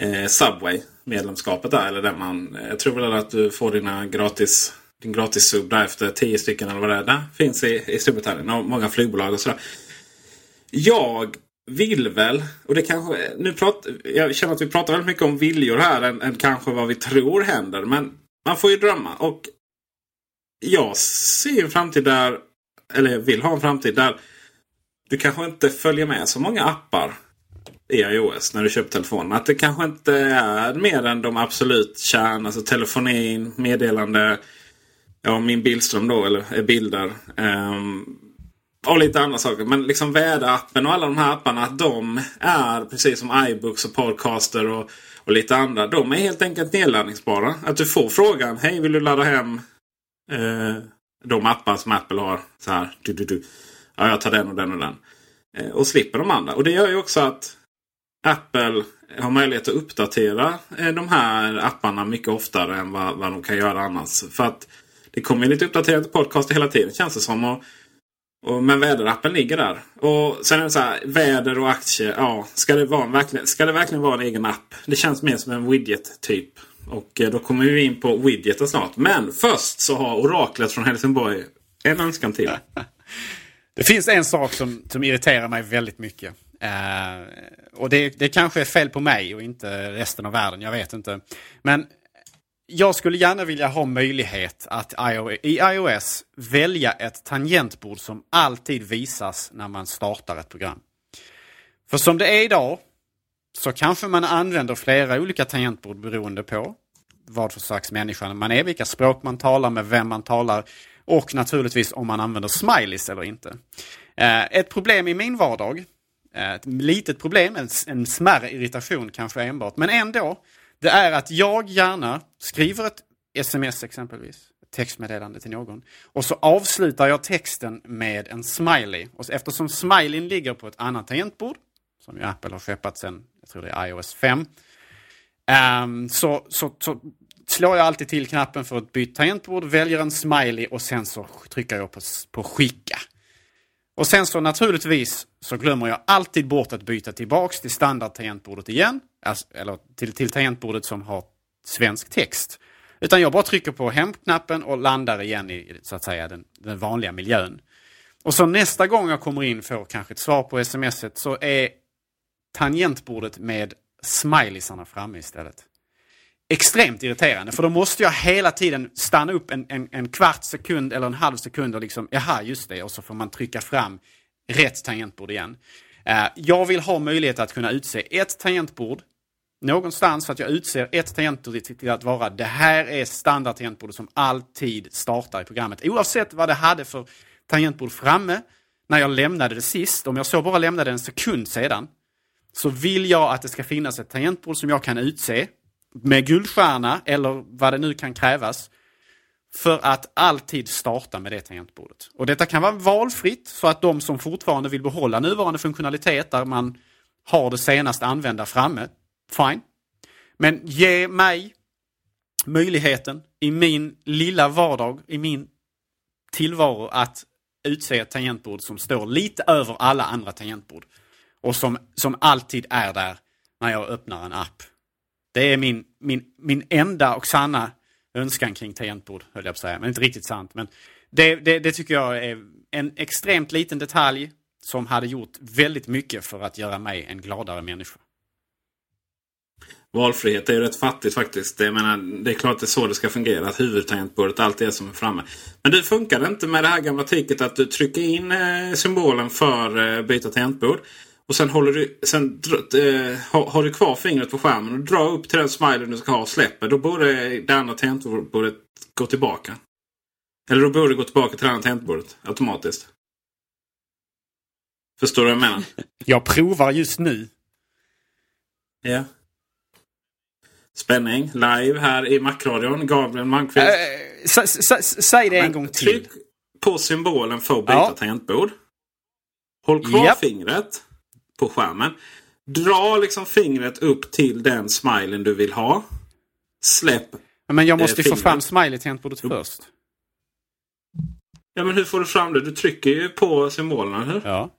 eh, Subway-medlemskapet där. Eller där man, jag tror väl att du får dina gratis, din gratis sub där efter tio stycken eller vad det är. Det finns i, i Storbritannien och många flygbolag och sådär. Jag vill väl, och det kanske, nu prat, jag känner att vi pratar väldigt mycket om viljor här än, än kanske vad vi tror händer. Men man får ju drömma. Och jag ser en framtid där, eller vill ha en framtid där du kanske inte följer med så många appar i iOS när du köper telefonen. Att det kanske inte är mer än de absolut kärn. Alltså telefonin, meddelande. Ja, min bildström då, eller bilder. Um, och lite andra saker. Men liksom väderappen och alla de här apparna. Att de är precis som iBooks och Podcaster och, och lite andra. De är helt enkelt nedladdningsbara. Att du får frågan. Hej, vill du ladda hem eh, de appar som Apple har? Så här. Du, du, du. Ja, jag tar den och den och den. Eh, och slipper de andra. Och det gör ju också att Apple har möjlighet att uppdatera eh, de här apparna mycket oftare än vad, vad de kan göra annars. För att det kommer lite uppdaterade podcast hela tiden känns det som. Och, och, men väderappen ligger där. Och sen är det så här, väder och aktier. Ja, ska det, vara verkligen, ska det verkligen vara en egen app? Det känns mer som en widget typ. Och eh, då kommer vi in på widgeten snart. Men först så har oraklet från Helsingborg en önskan till. Det finns en sak som, som irriterar mig väldigt mycket. Eh, och det, det kanske är fel på mig och inte resten av världen, jag vet inte. Men jag skulle gärna vilja ha möjlighet att i iOS välja ett tangentbord som alltid visas när man startar ett program. För som det är idag så kanske man använder flera olika tangentbord beroende på vad för slags människa man är, vilka språk man talar med, vem man talar och naturligtvis om man använder smileys eller inte. Eh, ett problem i min vardag, eh, ett litet problem, en, en smärre irritation kanske enbart, men ändå, det är att jag gärna skriver ett sms exempelvis, ett textmeddelande till någon, och så avslutar jag texten med en smiley. Och eftersom smileyn ligger på ett annat tangentbord, som ju Apple har skeppat sedan, jag tror det är iOS 5, um, ehm, så, så, så slår jag alltid till knappen för ett byta tangentbord, väljer en smiley och sen så trycker jag på, på skicka. Och sen så naturligtvis så glömmer jag alltid bort att byta tillbaks till standardtangentbordet igen. Alltså, eller till, till tangentbordet som har svensk text. Utan jag bara trycker på hemknappen och landar igen i så att säga den, den vanliga miljön. Och så nästa gång jag kommer in får kanske ett svar på smset så är tangentbordet med smileysarna framme istället extremt irriterande. För då måste jag hela tiden stanna upp en, en, en kvart sekund eller en halv sekund och liksom, jaha, just det, och så får man trycka fram rätt tangentbord igen. Eh, jag vill ha möjlighet att kunna utse ett tangentbord någonstans så att jag utser ett tangentbord till att vara det här är standardtangentbordet som alltid startar i programmet. Oavsett vad det hade för tangentbord framme när jag lämnade det sist, om jag så bara lämnade en sekund sedan, så vill jag att det ska finnas ett tangentbord som jag kan utse med guldstjärna eller vad det nu kan krävas för att alltid starta med det tangentbordet. Och detta kan vara valfritt så att de som fortfarande vill behålla nuvarande funktionalitet där man har det senast använda framme, fine. Men ge mig möjligheten i min lilla vardag, i min tillvaro att utse ett tangentbord som står lite över alla andra tangentbord. Och som, som alltid är där när jag öppnar en app det är min, min, min enda och sanna önskan kring tangentbord, höll jag på att säga. Men inte riktigt sant. Men det, det, det tycker jag är en extremt liten detalj som hade gjort väldigt mycket för att göra mig en gladare människa. Valfrihet är ju rätt fattigt faktiskt. Jag menar, det är klart att det är så det ska fungera. Att huvudtangentbordet alltid är som är framme. Men du, funkar det inte med det här gamla tricket att du trycker in eh, symbolen för eh, byta tangentbord? Och sen, håller du, sen eh, har, du kvar fingret på skärmen och drar upp till den smilen du ska ha och släpper. Då borde det andra tangentbordet gå tillbaka. Eller då borde det gå tillbaka till det andra tangentbordet automatiskt. Förstår du vad jag menar? Jag provar just nu. Ja. Spänning. Live här i Macradion. Gabriel Malmqvist. Äh, säg det en gång till. Tryck på symbolen för att byta ja. tangentbord. Håll kvar yep. fingret på skärmen. Dra liksom fingret upp till den smilen du vill ha. Släpp Men jag måste ju få fram smiley-tangentbordet först. Ja men hur får du fram det? Du trycker ju på symbolerna, hur? Ja.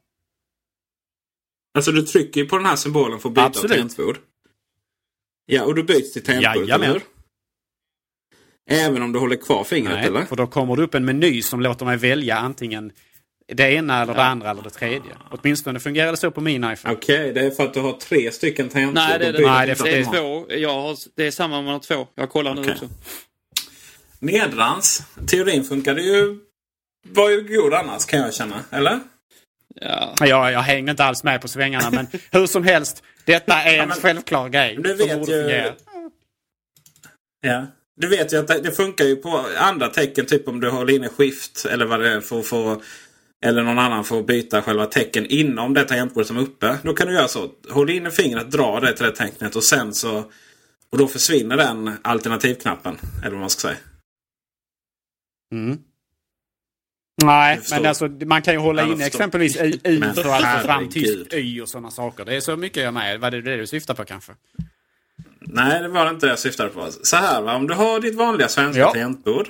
Alltså du trycker ju på den här symbolen för att byta tangentbord. Ja, och du byts till tangentbordet, eller hur? Även om du håller kvar fingret, Nej, eller? för då kommer det upp en meny som låter mig välja antingen det ena eller det andra eller det tredje. Åtminstone fungerar det så på min iPhone. Okej, okay, det är för att du har tre stycken tangentbord. Nej, det är, det, nej, det, det är två. Jag har, det är samma om man har två. Jag kollar nu okay. också. Nedrans. Teorin funkade ju... Var ju god annars kan jag känna. Eller? Ja. Jag, jag hänger inte alls med på svängarna men hur som helst. Detta är en ja, men, självklar grej. Du vet ju... Ja. Du vet ju att det, det, funkar ju på andra tecken. Typ om du håller inne skift eller vad det är för att få eller någon annan får byta själva tecken inom det tangentbordet som är uppe. Då kan du göra så. Håll in fingret, dra det till det tecknet och sen så... Och då försvinner den alternativknappen. Eller vad man ska säga. Mm. Nej, men alltså, man kan ju hålla in exempelvis Y för att få fram tyskt Y och sådana saker. Det är så mycket jag med. Var det det du syftar på kanske? Nej, det var det inte jag syftade på. Så här va, om du har ditt vanliga svenska ja. tangentbord.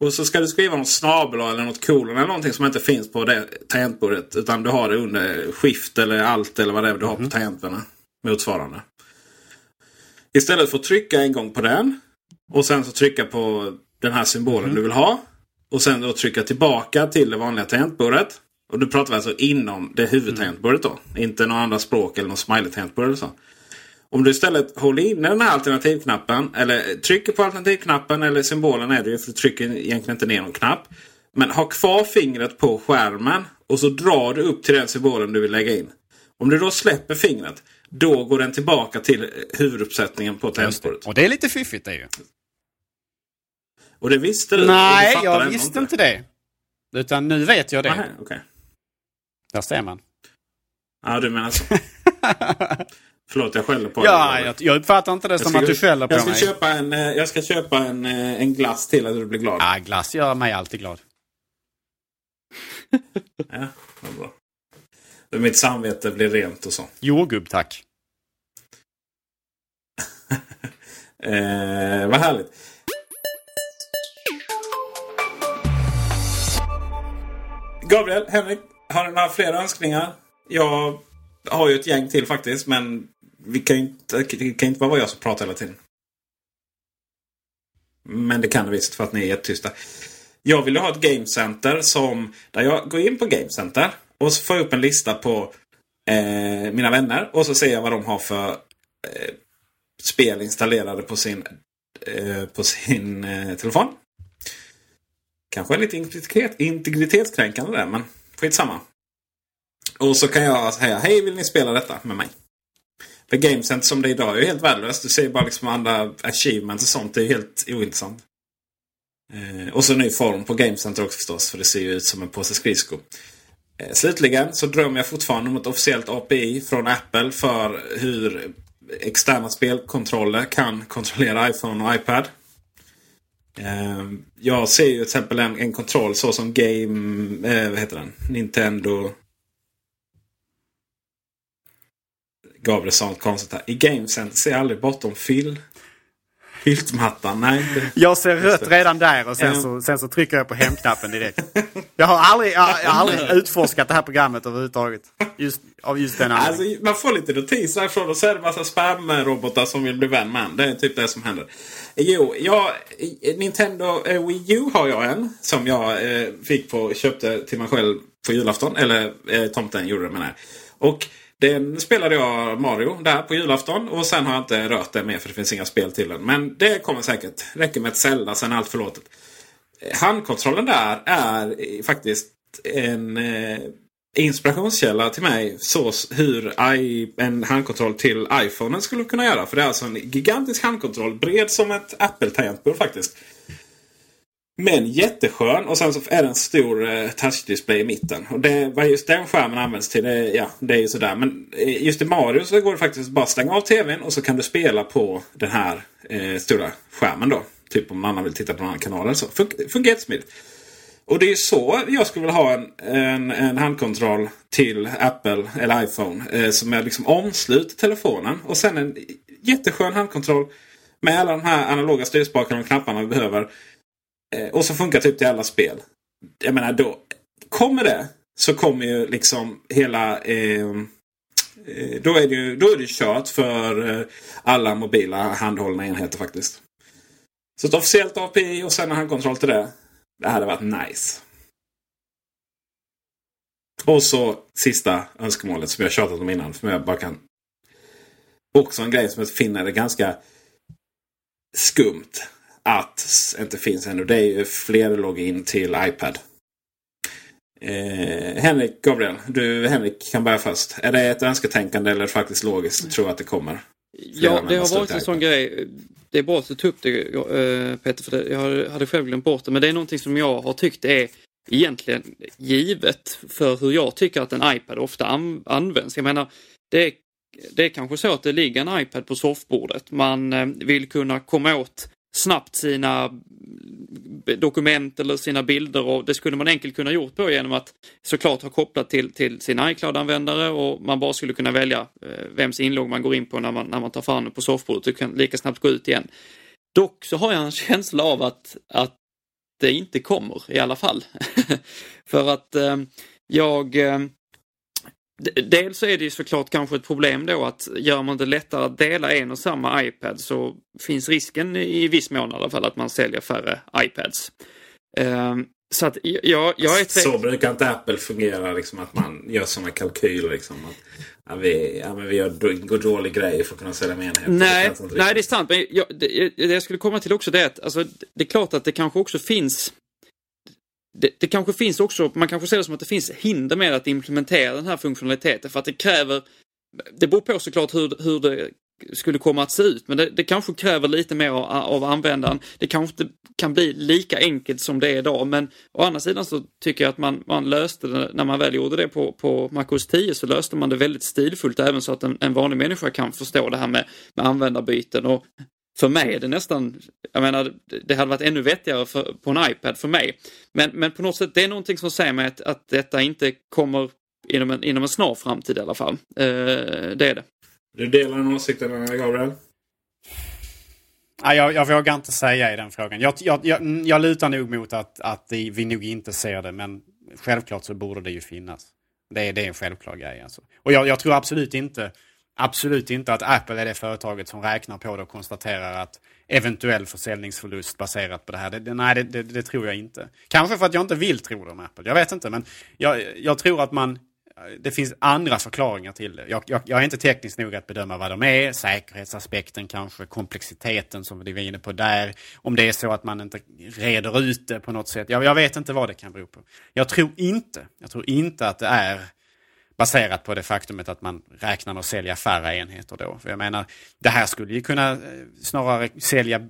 Och så ska du skriva något snabel eller något kolon eller någonting som inte finns på det tangentbordet. Utan du har det under skift eller allt eller vad det är du har på mhm. tangenterna. Motsvarande. Istället för att trycka en gång på den. Och sen så trycka på den här symbolen mm. du vill ha. Och sen då trycka tillbaka till det vanliga tangentbordet. Och du pratar vi alltså inom det huvudtangentbordet då. Inte några andra språk eller något smiley-tangentbord eller så. Om du istället håller inne den här alternativknappen eller trycker på alternativknappen eller symbolen är det ju för du trycker egentligen inte ner någon knapp. Men ha kvar fingret på skärmen och så drar du upp till den symbolen du vill lägga in. Om du då släpper fingret då går den tillbaka till huvuduppsättningen på tangentbordet. Och det är lite fiffigt det ju. Och det visste du? Nej, du jag visste inte det. Utan nu vet jag det. Nähä, okej. Där ser man. Ja, du menar så. Förlåt, jag skäller på Ja, dig. jag, jag uppfattar inte det Jag som ska- att du skäller på jag ska mig. Köpa en, eh, jag ska köpa en, eh, en glass till att du blir glad. Ja, glass gör mig alltid glad. Ja, vad bra. Då mitt samvete blir rent och så. Jordgubb, tack. Eh, vad härligt. Gabriel, Henrik, har ni några fler önskningar? Jag har ju ett gäng till faktiskt, men vi kan ju inte, det kan inte bara vara jag som pratar hela tiden. Men det kan det visst för att ni är jättetysta. Jag vill ha ett Game Center som, där jag går in på Game Center och så får jag upp en lista på eh, mina vänner och så ser jag vad de har för eh, spel installerade på sin, eh, på sin eh, telefon. Kanske lite integritet, integritetskränkande där, men skitsamma. Och så kan jag säga, hej vill ni spela detta med mig? För GameCenter som det är idag är ju helt värdelöst. Du ser bara liksom andra achievements och sånt. Det är ju helt ointressant. Eh, och så ny form på GameCenter också förstås. För det ser ju ut som en påse skridskor. Eh, slutligen så drömmer jag fortfarande om ett officiellt API från Apple för hur externa spelkontroller kan kontrollera iPhone och iPad. Eh, jag ser ju till exempel en, en kontroll så som Game... Eh, vad heter den? Nintendo... Gabriel sa något konstigt här. I Game Center ser jag aldrig bortom fyll... Fyltmattan. Nej. Det... Jag ser rött redan där och sen Ja. så, sen så trycker jag på hemknappen direkt. Jag har aldrig, jag, jag har aldrig utforskat det här programmet överhuvudtaget. Just, av just den Alltså, man får lite notiser därifrån och så är det massa spam-robotar som vill bli vän med. Det är typ det som händer. Jo, jag, Nintendo eh, Wii U har jag en. Som jag eh, fick på, köpte till mig själv på julafton. Eller eh, tomten gjorde det menar jag. Och den spelade jag Mario där på julafton. Och sen har jag inte rört den mer för det finns inga spel till den. Men det kommer säkert. Räcker med ett Zelda, sen är allt förlåtet. Eh, handkontrollen där är faktiskt en eh, inspirationskälla till mig. Så hur i, en handkontroll till iPhonen skulle kunna göra. För det är alltså en gigantisk handkontroll. Bred som ett Apple-tangentbord faktiskt. Men jätteskön. Och sen så är det en stor eh, touchdisplay i mitten. Och det, vad just den skärmen används till, det, ja, det är ju sådär. Men eh, just i Mario så går det faktiskt bara att stänga av tvn och så kan du spela på den här eh, stora skärmen då. Typ om man vill titta på någon annan kanal eller så. Fun- Fungerar jättesmidigt. Och det är ju så jag skulle vilja ha en, en, en handkontroll till Apple eller iPhone. Eh, som är liksom omslut till telefonen. Och sen en jätteskön handkontroll med alla de här analoga styrspakarna och knapparna vi behöver. Eh, och som funkar typ till alla spel. Jag menar då. Kommer det så kommer ju liksom hela... Eh, eh då är det ju då är det kört för eh, alla mobila handhållna enheter faktiskt. Så ett officiellt API och sen en handkontroll till det. Det hade varit nice. Och så sista önskemålet som jag tjatat om innan. Som jag bara kan... Också en grej som jag finner är ganska skumt att inte finns ännu. Det är ju fler login till iPad. Eh, Henrik, Gabriel. Du Henrik kan börja först. Är det ett önsketänkande eller faktiskt logiskt att tro att det kommer? Ja, det har varit en sån grej. Det är bra att du tog upp det eh, Peter, för det, jag hade själv glömt bort det. Men det är någonting som jag har tyckt är egentligen givet för hur jag tycker att en iPad ofta an används. Jag menar, det är, det är kanske så att det ligger en iPad på soffbordet. Man eh, vill kunna komma åt snabbt sina eh, dokument eller sina bilder och det skulle man enkelt kunna gjort på genom att såklart ha kopplat till, till sin iCloud-användare och man bara skulle kunna välja eh, vems inlogg man går in på när man, när man tar fram den på soffbordet och kan lika snabbt gå ut igen. Dock så har jag en känsla av att, att det inte kommer i alla fall. För att eh, jag eh, Dels är det ju såklart kanske ett problem då att gör man det lättare att dela en och samma iPad så finns risken i viss mån i alla fall att man säljer färre iPads. Eh, så att jag, jag är. Så brukar inte Apple fungera. Liksom, att man gör sådana kalkyler. Liksom, att, ja, vi, ja, vi gör dålig grej för att kunna sälja mer enheter. Nej, Det nej, det är sant. Men jag, det, det jag skulle komma till också det är att alltså, det är klart att det kanske också finns det, det kanske finns också, man kanske ser det som att det finns hinder med att implementera den här funktionaliteten för att det kräver det beror på såklart hur, hur det skulle komma att se ut, men det, det kanske kräver lite mer av, av användaren. Det kanske inte kan bli lika enkelt som det är idag, men å andra sidan så tycker jag att man, man löste det, när man väl gjorde det på, på MacOS 10 så löste man det väldigt stilfullt även så att en, en vanlig människa kan förstå det här med, med användarbyten och för mig är det nästan, jag menar, det hade varit ännu vettigare för, på en iPad för mig. Men, men på något sätt, det är någonting som säger mig att, att detta inte kommer inom en, inom en snar framtid i alla fall. Eh, det är det. Du delar den åsikten, Gabriel? Ja, jag, jag vågar inte säga i den frågan. Jag, jag, jag, jag lutar nog mot att, att vi nog inte ser det, men självklart så borde det ju finnas. Det är, det är en självklar grej. Alltså. Och jag, jag tror absolut inte, absolut inte att Apple är det företaget som räknar på det och konstaterar att eventuell försäljningsförlust baserat på det här. Det, det, nej, det, det, det, tror jag inte. Kanske för att jag inte vill tro det om Apple. Jag vet inte, men jag, jag tror att man det finns andra förklaringar till det. Jag, jag, jag, är inte tekniskt nog att bedöma vad de är. Säkerhetsaspekten kanske, komplexiteten som vi var inne på där. Om det är så att man inte reder ut det på något sätt. Jag, jag vet inte vad det kan bero på. Jag tror inte, jag tror inte att det är baserat på det faktumet att man räknar med att sälja färre enheter då. För jag menar, det här skulle ju kunna eh, snarare sälja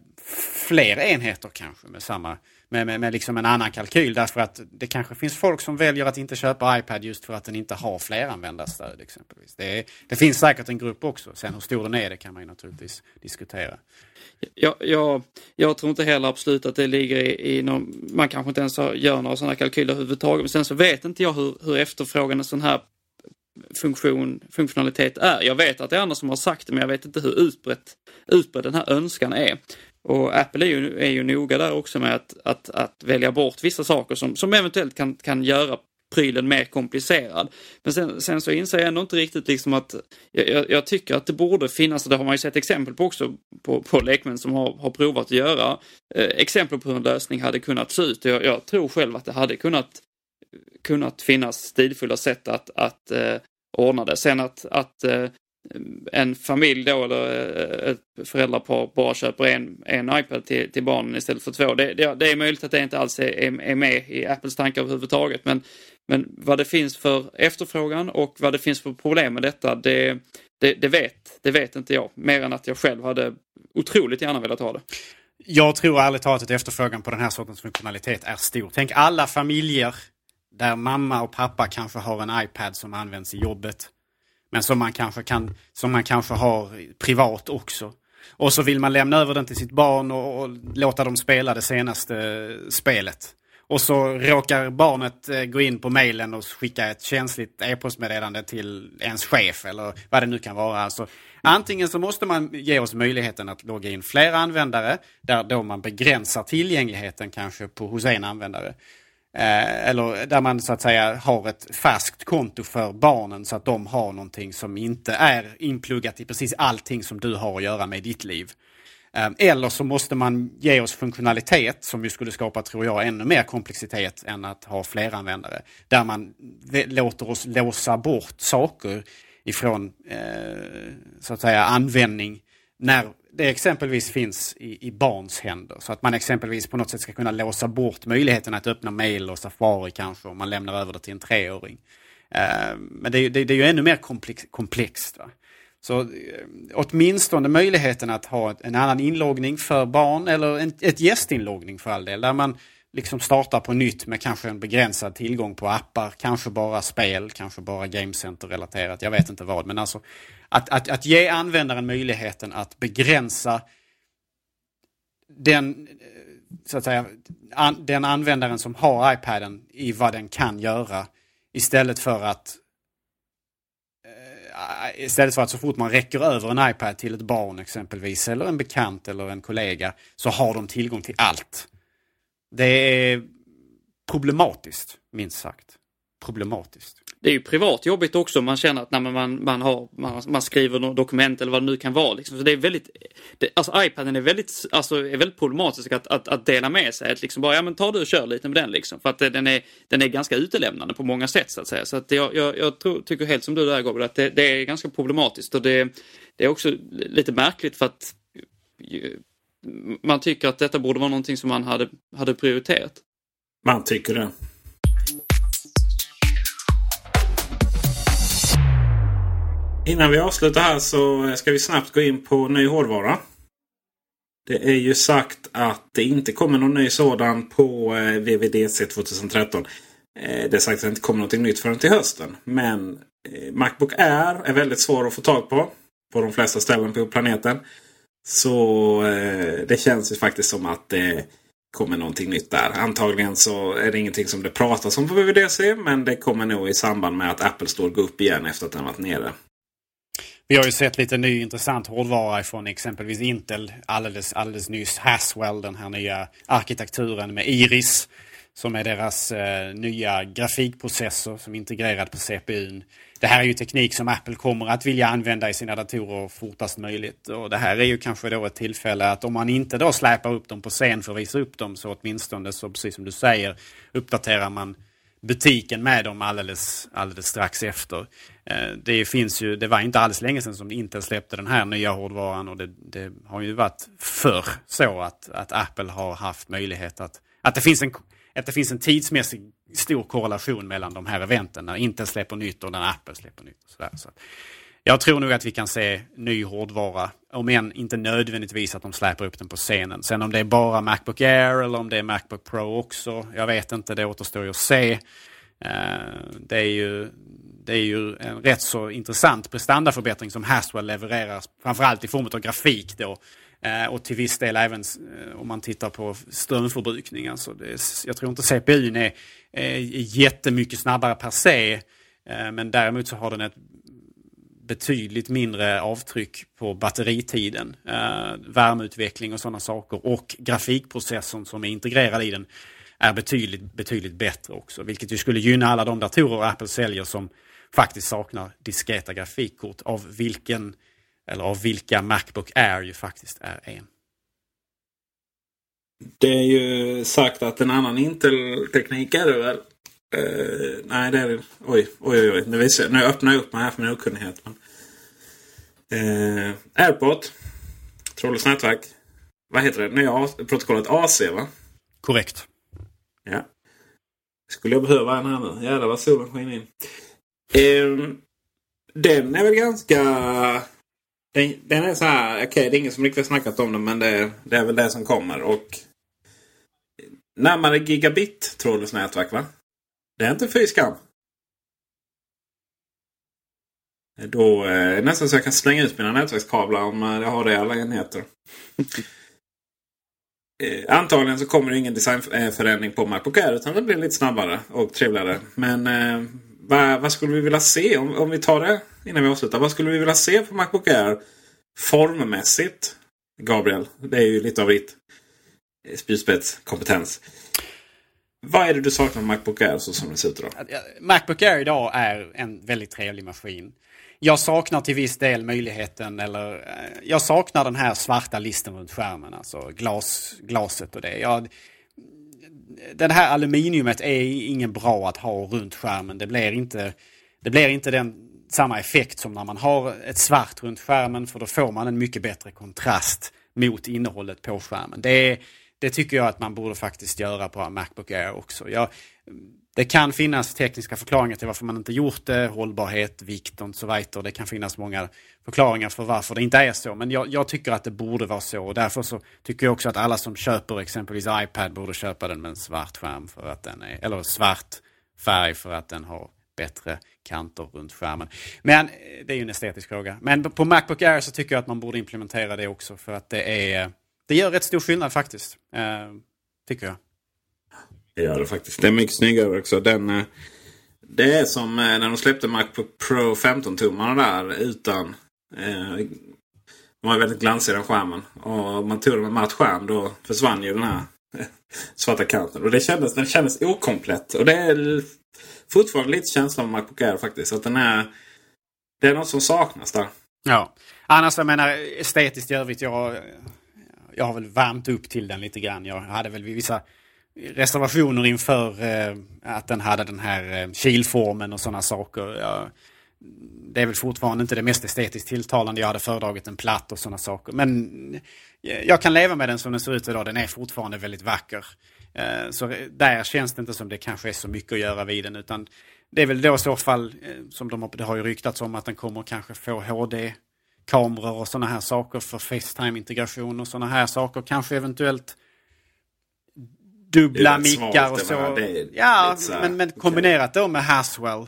fler enheter kanske med samma med, med, med liksom en annan kalkyl därför att det kanske finns folk som väljer att inte köpa iPad just för att den inte har fleranvändarstöd exempelvis. Det, är, det finns säkert en grupp också. Sen hur stor den är det kan man ju naturligtvis diskutera. Jag, jag, jag tror inte heller absolut att det ligger i, i någon, man kanske inte ens gör några sådana kalkyler överhuvudtaget. Men sen så vet inte jag hur, hur efterfrågan en sån här funktion, funktionalitet är. Jag vet att det är andra som har sagt det men jag vet inte hur utbrett, utbredd den här önskan är. Och Apple är ju, är ju noga där också med att, att, att välja bort vissa saker som, som eventuellt kan, kan göra prylen mer komplicerad. Men sen, sen så inser jag ändå inte riktigt liksom att jag, jag, tycker att det borde finnas, och det har man ju sett exempel på också på, på lekmän som har, har provat att göra, eh, exempel på hur en lösning hade kunnat se ut. Jag, jag tror själv att det hade kunnat, kunnat finnas stilfulla sätt att, att eh, ordna det. Sen att, att eh, en familj då eller eh, ett föräldrapar bara köper en, en iPad till, till barnen istället för två. Det, det, det är möjligt att det inte alls är, är med i Apples tankar överhuvudtaget. Men, men vad det finns för efterfrågan och vad det finns för problem med detta, det, det, det, vet, det vet inte jag. Mer än att jag själv hade otroligt gärna velat ha det. Jag tror ärligt talat att efterfrågan på den här sortens funktionalitet är stor. Tänk alla familjer där mamma och pappa kanske har en iPad som används i jobbet men som man kanske, kan, som man kanske har privat också. Och så vill man lämna över den till sitt barn och, och låta dem spela det senaste eh, spelet. Och så råkar barnet eh, gå in på mejlen och skicka ett känsligt e-postmeddelande till ens chef eller vad det nu kan vara. Alltså, antingen så måste man ge oss möjligheten att logga in fler användare där då man begränsar tillgängligheten kanske på, hos en användare. Eh, eller där man så att säga har ett färskt konto för barnen så att de har någonting som inte är inpluggat i precis allting som du har att göra med ditt liv. Eh, eller så måste man ge oss funktionalitet som ju skulle skapa, tror jag, ännu mer komplexitet än att ha fler användare. Där man låter oss låsa bort saker ifrån eh, så att säga användning när det exempelvis finns i, i, barns händer. Så att man exempelvis på något sätt ska kunna låsa bort möjligheten att öppna mail och Safari kanske om man lämnar över det till en treåring. Uh, men det, det, det, är ju ännu mer komplex, komplext. Va? Så uh, åtminstone möjligheten att ha en annan inloggning för barn eller en, ett gästinloggning för all del. Där man liksom startar på nytt med kanske en begränsad tillgång på appar, kanske bara spel, kanske bara Game relaterat jag vet inte vad. Men alltså att, att, att ge användaren möjligheten att begränsa den, eh, så att säga, an, den användaren som har iPaden i vad den kan göra istället för att eh, Istället för att så fort man räcker över en iPad till ett barn exempelvis eller en bekant eller en kollega så har de tillgång till allt. Det är problematiskt, minst sagt. Problematiskt. det är ju privat jobbigt också. Man känner att när man, man, har, man, man skriver något dokument eller vad det nu kan vara. Liksom. Så det är väldigt, det, alltså iPaden är väldigt, alltså, är väldigt problematisk att, att, att dela med sig. Att liksom bara, ja men ta du och kör lite med den liksom. För att den är, den är ganska utelämnande på många sätt så att säga. Så att jag, jag, jag tror, tycker helt som du där Gabriel, att det, det är ganska problematiskt. Och det, det är också lite märkligt för att man tycker att detta borde vara någonting som man hade, hade prioriterat. Man tycker det. Innan vi avslutar här så ska vi snabbt gå in på ny hårdvara. Det är ju sagt att det inte kommer någon ny sådan på eh, VVDC 2013. Eh, det är sagt att det inte kommer något nytt förrän till hösten. Men eh, Macbook Air är väldigt svår att få tag på. På de flesta ställen på planeten. Så eh, det känns ju faktiskt som att det kommer någonting nytt där. Antagligen så är det ingenting som det pratas om på WWDC. Men det kommer nog i samband med att Apple Store går upp igen efter att den varit nere. Vi har ju sett lite ny intressant hårdvara från exempelvis Intel alldeles, alldeles nyss. Haswell, den här nya arkitekturen med Iris. Som är deras eh, nya grafikprocessor som är integrerad på CPUn. Det här är ju teknik som Apple kommer att vilja använda i sina datorer fortast möjligt. Och det här är ju kanske då ett tillfälle att om man inte då släpar upp dem på scen för att visa upp dem så åtminstone så precis som du säger uppdaterar man butiken med dem alldeles, alldeles strax efter. Eh, det finns ju, det var inte alls länge sedan som Intel släppte den här nya hårdvaran och det, det har ju varit förr så att, att Apple har haft möjlighet att, att det finns en att det finns en tidsmässig stor korrelation mellan de här eventen. När Intel släpper nytt och när Apple släpper nytt. Och sådär. Så jag tror nog att vi kan se ny hårdvara. Om än inte nödvändigtvis att de släpper upp den på scenen. Sen om det är bara Macbook Air eller om det är Macbook Pro också. Jag vet inte, det återstår ju att se. Eh, det är ju, det är ju en rätt så intressant prestandaförbättring som Haswell levererar. Framförallt i form av grafik då. Eh, och till viss del även eh, om man tittar på strömförbrukning. Alltså det, jag tror inte CPUn är, är jättemycket snabbare per se. Eh, men däremot så har den ett betydligt mindre avtryck på batteritiden. Värmeutveckling och sådana saker. Och grafikprocessorn som är integrerad i den är betydligt, betydligt bättre också. Vilket ju skulle gynna alla de datorer Apple säljer som faktiskt saknar diskreta grafikkort. Av vilken eller av vilka Macbook Air ju faktiskt är en. Det är ju sagt att en annan Intel-teknik är det väl? Uh, nej, det är det. Oj, oj, oj. Nu, visar, nu öppnar jag upp mig här för min okunnighet. Men... Uh, Airport. Trådlöst nätverk. Vad heter det? Nya protokollet AC va? Korrekt. Ja. Skulle jag behöva en här nu? Jävlar vad solen skiner in. Uh, den är väl ganska den, den är så här, okej okay, det är ingen som riktigt snackat om den men det, det, är väl det som kommer. Och Närmare gigabit trådlöst nätverk va? Det är inte fy skam. Då är det nästan så jag kan slänga ut mina nätverkskablar om eh, jag har det i alla enheter. Eh, antagligen så kommer det ingen designförändring på Macbook Air utan det blir lite snabbare och trevligare. Men eh, vad, vad, skulle vi vilja se om, om vi tar det innan vi avslutar. Vad skulle vi vilja se på Macbook Air formmässigt? Gabriel, det är ju lite av ditt eh, spjutspetskompetens. Vad är det du saknar med Macbook Air så som det ser ut idag? Macbook Air idag är en väldigt trevlig maskin. Jag saknar till viss del möjligheten, eller eh, jag saknar den här svarta listen runt skärmen, alltså glas, glaset och det. Jag, den här aluminiumet är ingen bra att ha runt skärmen. Det blir inte, det blir inte den, samma effekt som när man har ett svart runt skärmen för då får man en mycket bättre kontrast mot innehållet på skärmen. Det, det tycker jag att man borde faktiskt göra på Macbook Air också. Jag, det kan finnas tekniska förklaringar till varför man inte gjort det, hållbarhet, vikt och så vidare. Det kan finnas många förklaringar för varför det inte är så. Men jag, jag, tycker att det borde vara så. Och därför så tycker jag också att alla som köper exempelvis iPad borde köpa den med en svart skärm för att den är, eller svart färg för att den har bättre kanter runt skärmen. Men eh, det är ju en estetisk fråga. Men på Macbook Air så tycker jag att man borde implementera det också för att det är det gör rätt stor skillnad faktiskt. Eh, tycker jag. Det gör det faktiskt. Det är mycket snyggare också. Den, eh, det är som eh, när de släppte Macbook Pro 15-tummarna där utan... Eh, de var väldigt glansiga den skärmen. Och man tog den med matt skärm då försvann ju den här svarta kanten. Och det kändes, den kändes okomplett. Och det är fortfarande lite känsla av Macbook Air faktiskt. Att den är... Det är något som saknas där. Ja. Annars jag menar estetiskt i övrigt. Jag, jag har väl värmt upp till den lite grann. Jag hade väl vissa reservationer inför eh, att den hade den här eh, kilformen och sådana saker. Det är väl fortfarande inte det mest estetiskt tilltalande. Jag hade föredragit en platt och sådana saker. Men eh, jag kan leva med den som den ser ut idag. Den är fortfarande väldigt vacker. Så där känns det inte som det kanske är så mycket att göra vid den. Utan det är väl då i så fall, som de, det har ju ryktats om, att den kommer kanske få HD-kameror och sådana här saker för Facetime-integration och sådana här saker. Kanske eventuellt dubbla mickar och så. Ja, men, men kombinerat då med Haswell.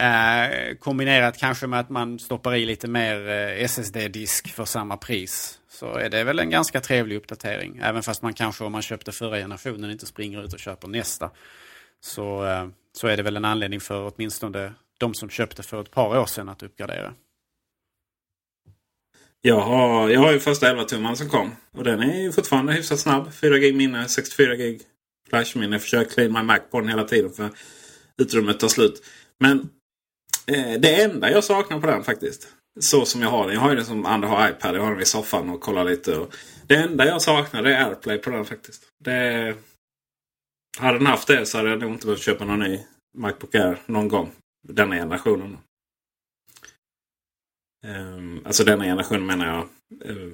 Eh, kombinerat kanske med att man stoppar i lite mer eh, SSD-disk för samma pris. Så är det väl en ganska trevlig uppdatering. Även fast man kanske om man köpte förra generationen inte springer ut och köper nästa. Så, eh, så är det väl en anledning för åtminstone de som köpte för ett par år sedan att uppgradera. Jag har, jag har ju första 11 tumman som kom. Och den är ju fortfarande hyfsat snabb. 4 gig minne, 64 gig flashminne. Jag försöker clean my Mac på den hela tiden för utrymmet tar slut. Men eh, det enda jag saknar på den faktiskt. Så som jag har den. Jag har ju den som andra har iPad. Jag har den i soffan och kollar lite. Och det enda jag saknar det är AirPlay på den faktiskt. Det, hade den haft det så hade jag nog inte behövt köpa någon ny Macbook Air någon gång. Denna generationen. Um, alltså denna generationen menar jag. Uh,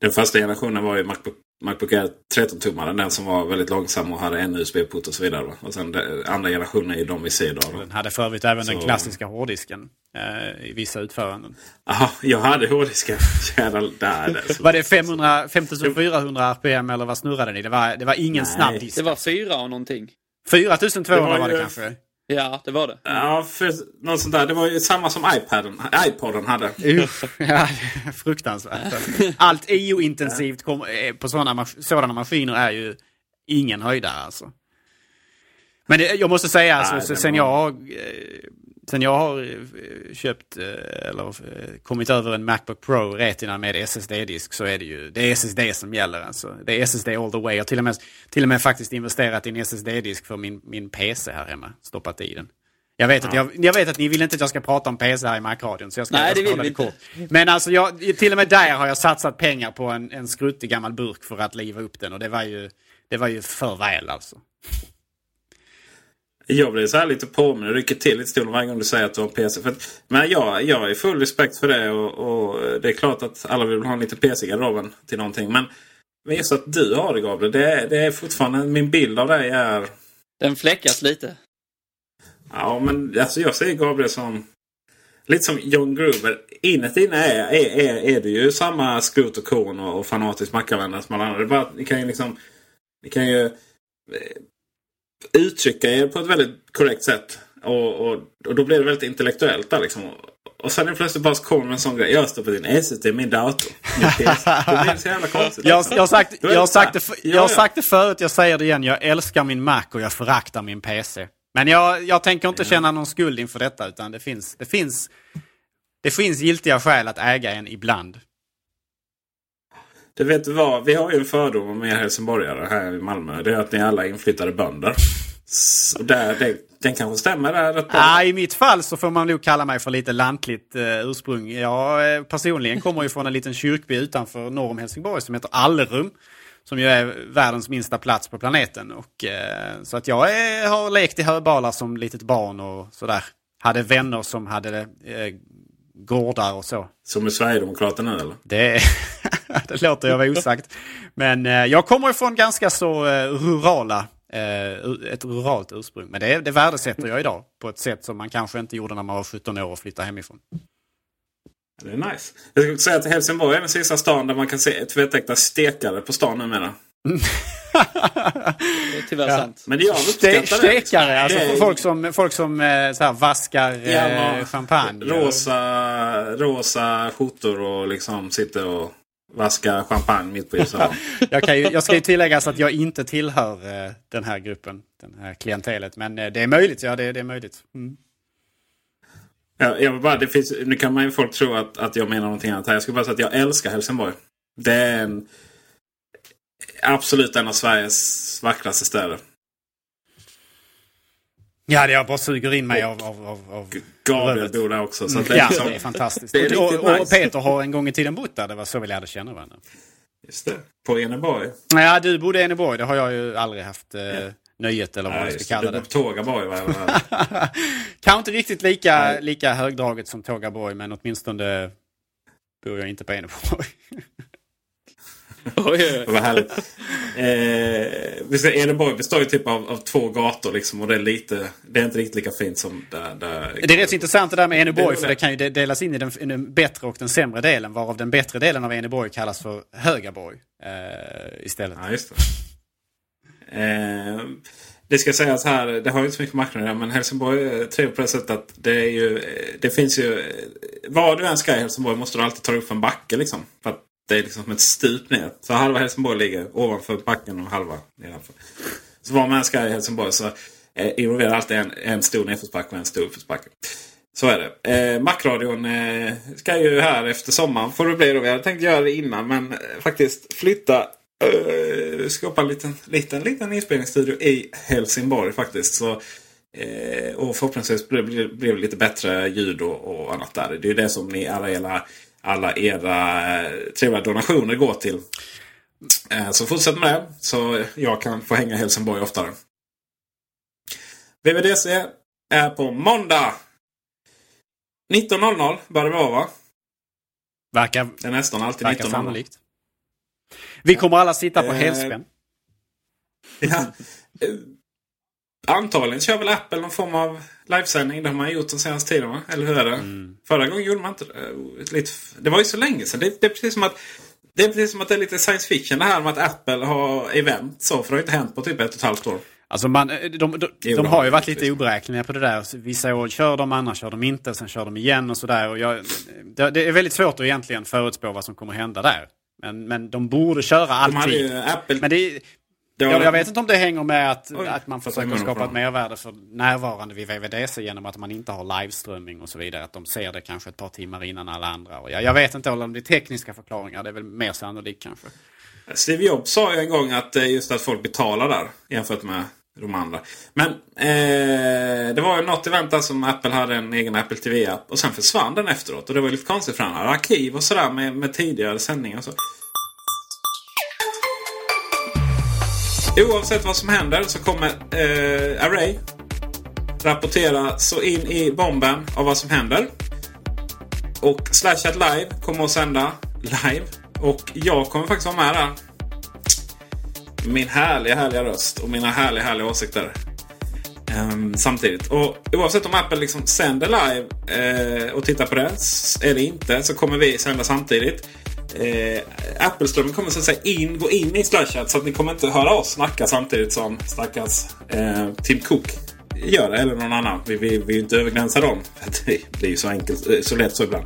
den första generationen var ju Macbook, Macbook Air 13-tummaren. Den som var väldigt långsam och hade en USB-port och så vidare. Va? Och sen den andra generationen är ju de vi ser idag. Den hade för övrigt även så... den klassiska hårddisken. Eh, I vissa utföranden. Jaha, jag hade hårddisken. var det 500, 5400 RPM eller vad snurrade ni? Det var, det var ingen Nej. snabb disk. Det var fyra och någonting. 4200 det var, var, det kanske? Ja, det var det. Ja, för något sånt där. Det var ju samma som iPaden, iPoden hade. ja, fruktansvärt. Allt EU-intensivt på sådana, sådana maskiner är ju ingen höjdare alltså. Men det, jag måste säga, alltså, Nej, sen, var... jag, eh, sen jag har eh, köpt eh, eller kommit över en Macbook Pro Retina med SSD-disk så är det ju det är SSD som gäller. Alltså. Det är SSD all the way. Jag har till och med, till och med faktiskt investerat i en SSD-disk för min, min PC här hemma. Stoppat i den. Jag vet, ja. att jag, jag, vet att ni vill inte att jag ska prata om PC här i Mac-radion. Så jag ska, Nej, det vill vi inte. Kort. Men alltså, jag, till och med där har jag satsat pengar på en, en skruttig gammal burk för att liva upp den. Och det var ju, det var ju för väl alltså. Jag blir så här lite påmind och rycker till lite stolen varje gång du säger att du har PC. För att, men jag, jag har full respekt för det och, och, det är klart att alla vill ha en liten PC i garderoben till någonting. Men, men just att du har det Gabriel, det, det är fortfarande min bild av dig är... Den fläckas lite. Ja, men alltså jag ser Gabriel som... Lite som John Gruber. Inuti inne är, är, är, är det ju samma skrot och korn och, och fanatisk mackavändare som alla andra. Det bara, ni kan ju liksom... Ni kan ju uttrycka er på ett väldigt korrekt sätt. Och, och, och då blir det väldigt intellektuellt där liksom. Och sen är det plötsligt bara så kommer en sån grej. Jag stoppar in SSD i min dator. Min. Det blir så jävla konstigt. Jag, jag, har sagt, jag, har sagt det, jag har sagt det förut, jag säger det igen. Jag älskar min Mac och jag föraktar min PC. Men jag, jag tänker inte känna någon skuld inför detta. Utan det finns, det finns, det finns giltiga skäl att äga en ibland. Du vet vad? Vi har ju en fördom om er helsingborgare här i Malmö. Det är att ni alla är inflyttade bönder. Så där, det, den kanske stämmer där rätt bra. Ja, I mitt fall så får man nog kalla mig för lite lantligt eh, ursprung. Jag eh, personligen kommer ju från en liten kyrkby utanför norr om Helsingborg som heter Allerum. Som ju är världens minsta plats på planeten. Och, eh, så att jag är, har lekt i höbalar som litet barn och sådär. Hade vänner som hade eh, gårdar och så. Som är Sverigedemokraterna eller? Det, det låter jag vara osagt. Men eh, jag kommer ifrån ganska så eh, rurala, eh, ett ruralt ursprung. Men det, det värdesätter jag idag på ett sätt som man kanske inte gjorde när man var 17 år och flyttade hemifrån. Det är nice. Jag skulle säga att Helsingborg är den sista stan där man kan se tvättäkta stekare på stan numera. det är tyvärr ja. sant. Men det jag uppskattar Stekare, alltså är... folk som, folk som eh, så här, vaskar ja, eh, champagne. Rosa, rosa skjortor och liksom sitter och vaskar champagne mitt på ljusan. jag, kan ju, jag ska ju tillägga att jag inte tillhör eh, den här gruppen, den här klientelet. Men det är möjligt, ja det, det är möjligt. Mm. Ja, jag bara, det finns, nu kan man ju folk tro att, att jag menar någonting annat här. Jag ska bara säga att jag älskar Helsingborg. Det är en, absolut en av Sveriges vackraste städer. Ja, det jag bara suger in mig av, av, av, av Gabriel bor där också. Så det är ja, liksom- det är fantastiskt. det är och, riktigt och, nice. Peter har en gång i tiden bott där. Det var så vi lärde känna varandra. Just det. På Eneborg. Ja, du bodde i Eneborg. Det har jag ju aldrig haft eh, nöjet eller vad man ska det. kalla Du det. på Tågaborg va? Kanske inte riktigt lika, lika högdraget som Tågaborg, men åtminstone bor jag inte på Eneborg. Vad härligt. Eh, vi ska- Eneborg består ju typ av, av två gator liksom. Och det är lite... Det är inte riktigt lika fint som där... där Det är rätt så intressant det där med Eneborg, för det kan ju de- delas in i den, den bättre och den sämre delen, varav den bättre delen av Eneborg kallas för Högaborg eh, istället. Ja, just det. Eh, det ska sägas här, det har ju inte så mycket att göra, men Helsingborg är trevligt på det sättet att det är ju... eh, Det finns ju... eh, Var du än ska i Helsingborg måste du alltid ta upp en backe liksom. För att det är liksom som ett stup ner. Så halva Helsingborg ligger ovanför backen och halva nedanför. Så var man än ska i Helsingborg så eh, involverar alltid en, en stor nedförsbacke och en stor uppförsbacke. Så är det. Eh, Macradion eh, ska ju här efter sommaren får det bli då. Vi hade tänkt göra det innan men eh, faktiskt flytta eh, skapa en liten, liten, liten inspelningsstudio i Helsingborg faktiskt. Så, eh, och förhoppningsvis blir det blir det lite bättre ljud och, och annat där. Det är ju det som ni alla era, alla era eh, trevliga donationer går till. Eh, så fortsätt med det så jag kan få hänga i Helsingborg oftare. VVDC är på måndag 19.00 bör det vara va? Verkar, Det är nästan alltid verkar 19.00. sannolikt. Vi kommer alla sitta på Eh, helspänn. Ja. Eh, Antagligen kör väl Apple någon form av livesändning. Det har man gjort den senaste tiden va? Eller hur är det? Mm. Förra gången gjorde man inte det. Lite, det var ju så länge sedan. Det, det, är precis som att det är precis som att det är lite science fiction det här med att Apple har event. Så, för det har inte hänt på typ ett och ett halvt år. Alltså man, de, de, de, de det har ju de varit lite oberäkneliga på det där. Vissa år kör de, andra kör de inte. Sen kör de igen och sådär. Och jag, det, det är väldigt svårt att egentligen förutspå vad som kommer hända där. Men, men de borde köra De hade alltid. ju Apple... Men det, Var- jag, vet inte om det hänger med att, Oj, att man försöker skapa ett mervärde för närvarande vid VVDC genom att man inte har liveströmming och så vidare. Att de ser det kanske ett par timmar innan alla andra. Och jag, jag vet inte om det är tekniska förklaringar. Det är väl mer sannolikt kanske. Steve Jobs sa ju en gång att eh, just att folk betalar där jämfört med de andra. Men eh, det var ju något event där som Apple hade en egen Apple TV-app och sen försvann den efteråt. Och det var lite konstigt för han hade arkiv och sådär med, med tidigare sändningar. och Så. Oavsett vad som händer så kommer eh, Array rapportera så in i bomben av vad som händer. Och Slashat Live kommer att sända live. Och jag kommer faktiskt vara med där. Min härliga, härliga röst och mina härliga, härliga åsikter. Ehm, samtidigt. Och oavsett om Apple liksom sänder live eh, och tittar på det. Eller inte så kommer vi sända samtidigt. Eh, Apple-strömmen kommer så att säga in, gå in i Slashat så att ni kommer inte höra oss snacka samtidigt som stackars eh, Tim Cook gör det. Eller någon annan. Vi vi vill ju inte överglänsa dem. Det blir ju så enkelt, eh, så lätt så ibland.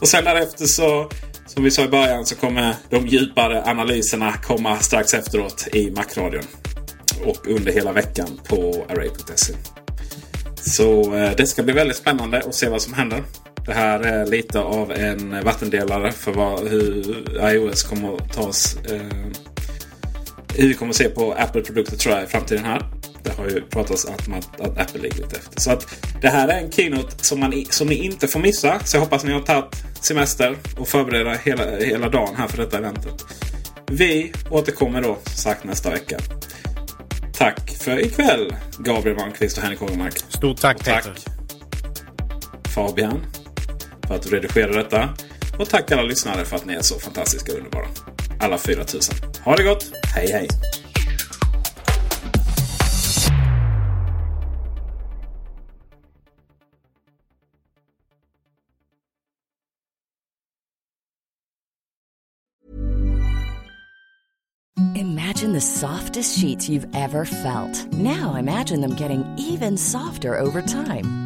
Och sen därefter så, som vi sa i början, så kommer de djupare analyserna komma strax efteråt i Macradion. Och under hela veckan på Array.se. Så eh, det ska bli väldigt spännande att se vad som händer. Det här är lite av en vattendelare för vad, hur iOS kommer att tas. Eh, hur vi kommer att se på Apple-produkter tror jag i framtiden här. Det har ju pratats att, man, att Apple ligger lite efter. Så att det här är en keynote som, man, som ni inte får missa. Så jag hoppas ni har tagit semester och förbereda hela, hela dagen här för detta eventet. Vi återkommer då som sagt nästa vecka. Tack för ikväll Gabriel Malmqvist och Henrik Hågemark. Stort tack Och tack Peter. Fabian för att du redigerade detta. Och tack alla lyssnare för att ni är så fantastiska och underbara. Alla 4000. Ha det gott! Hej hej! Imagine the softest sheets you've ever felt. Now imagine them getting even softer over time.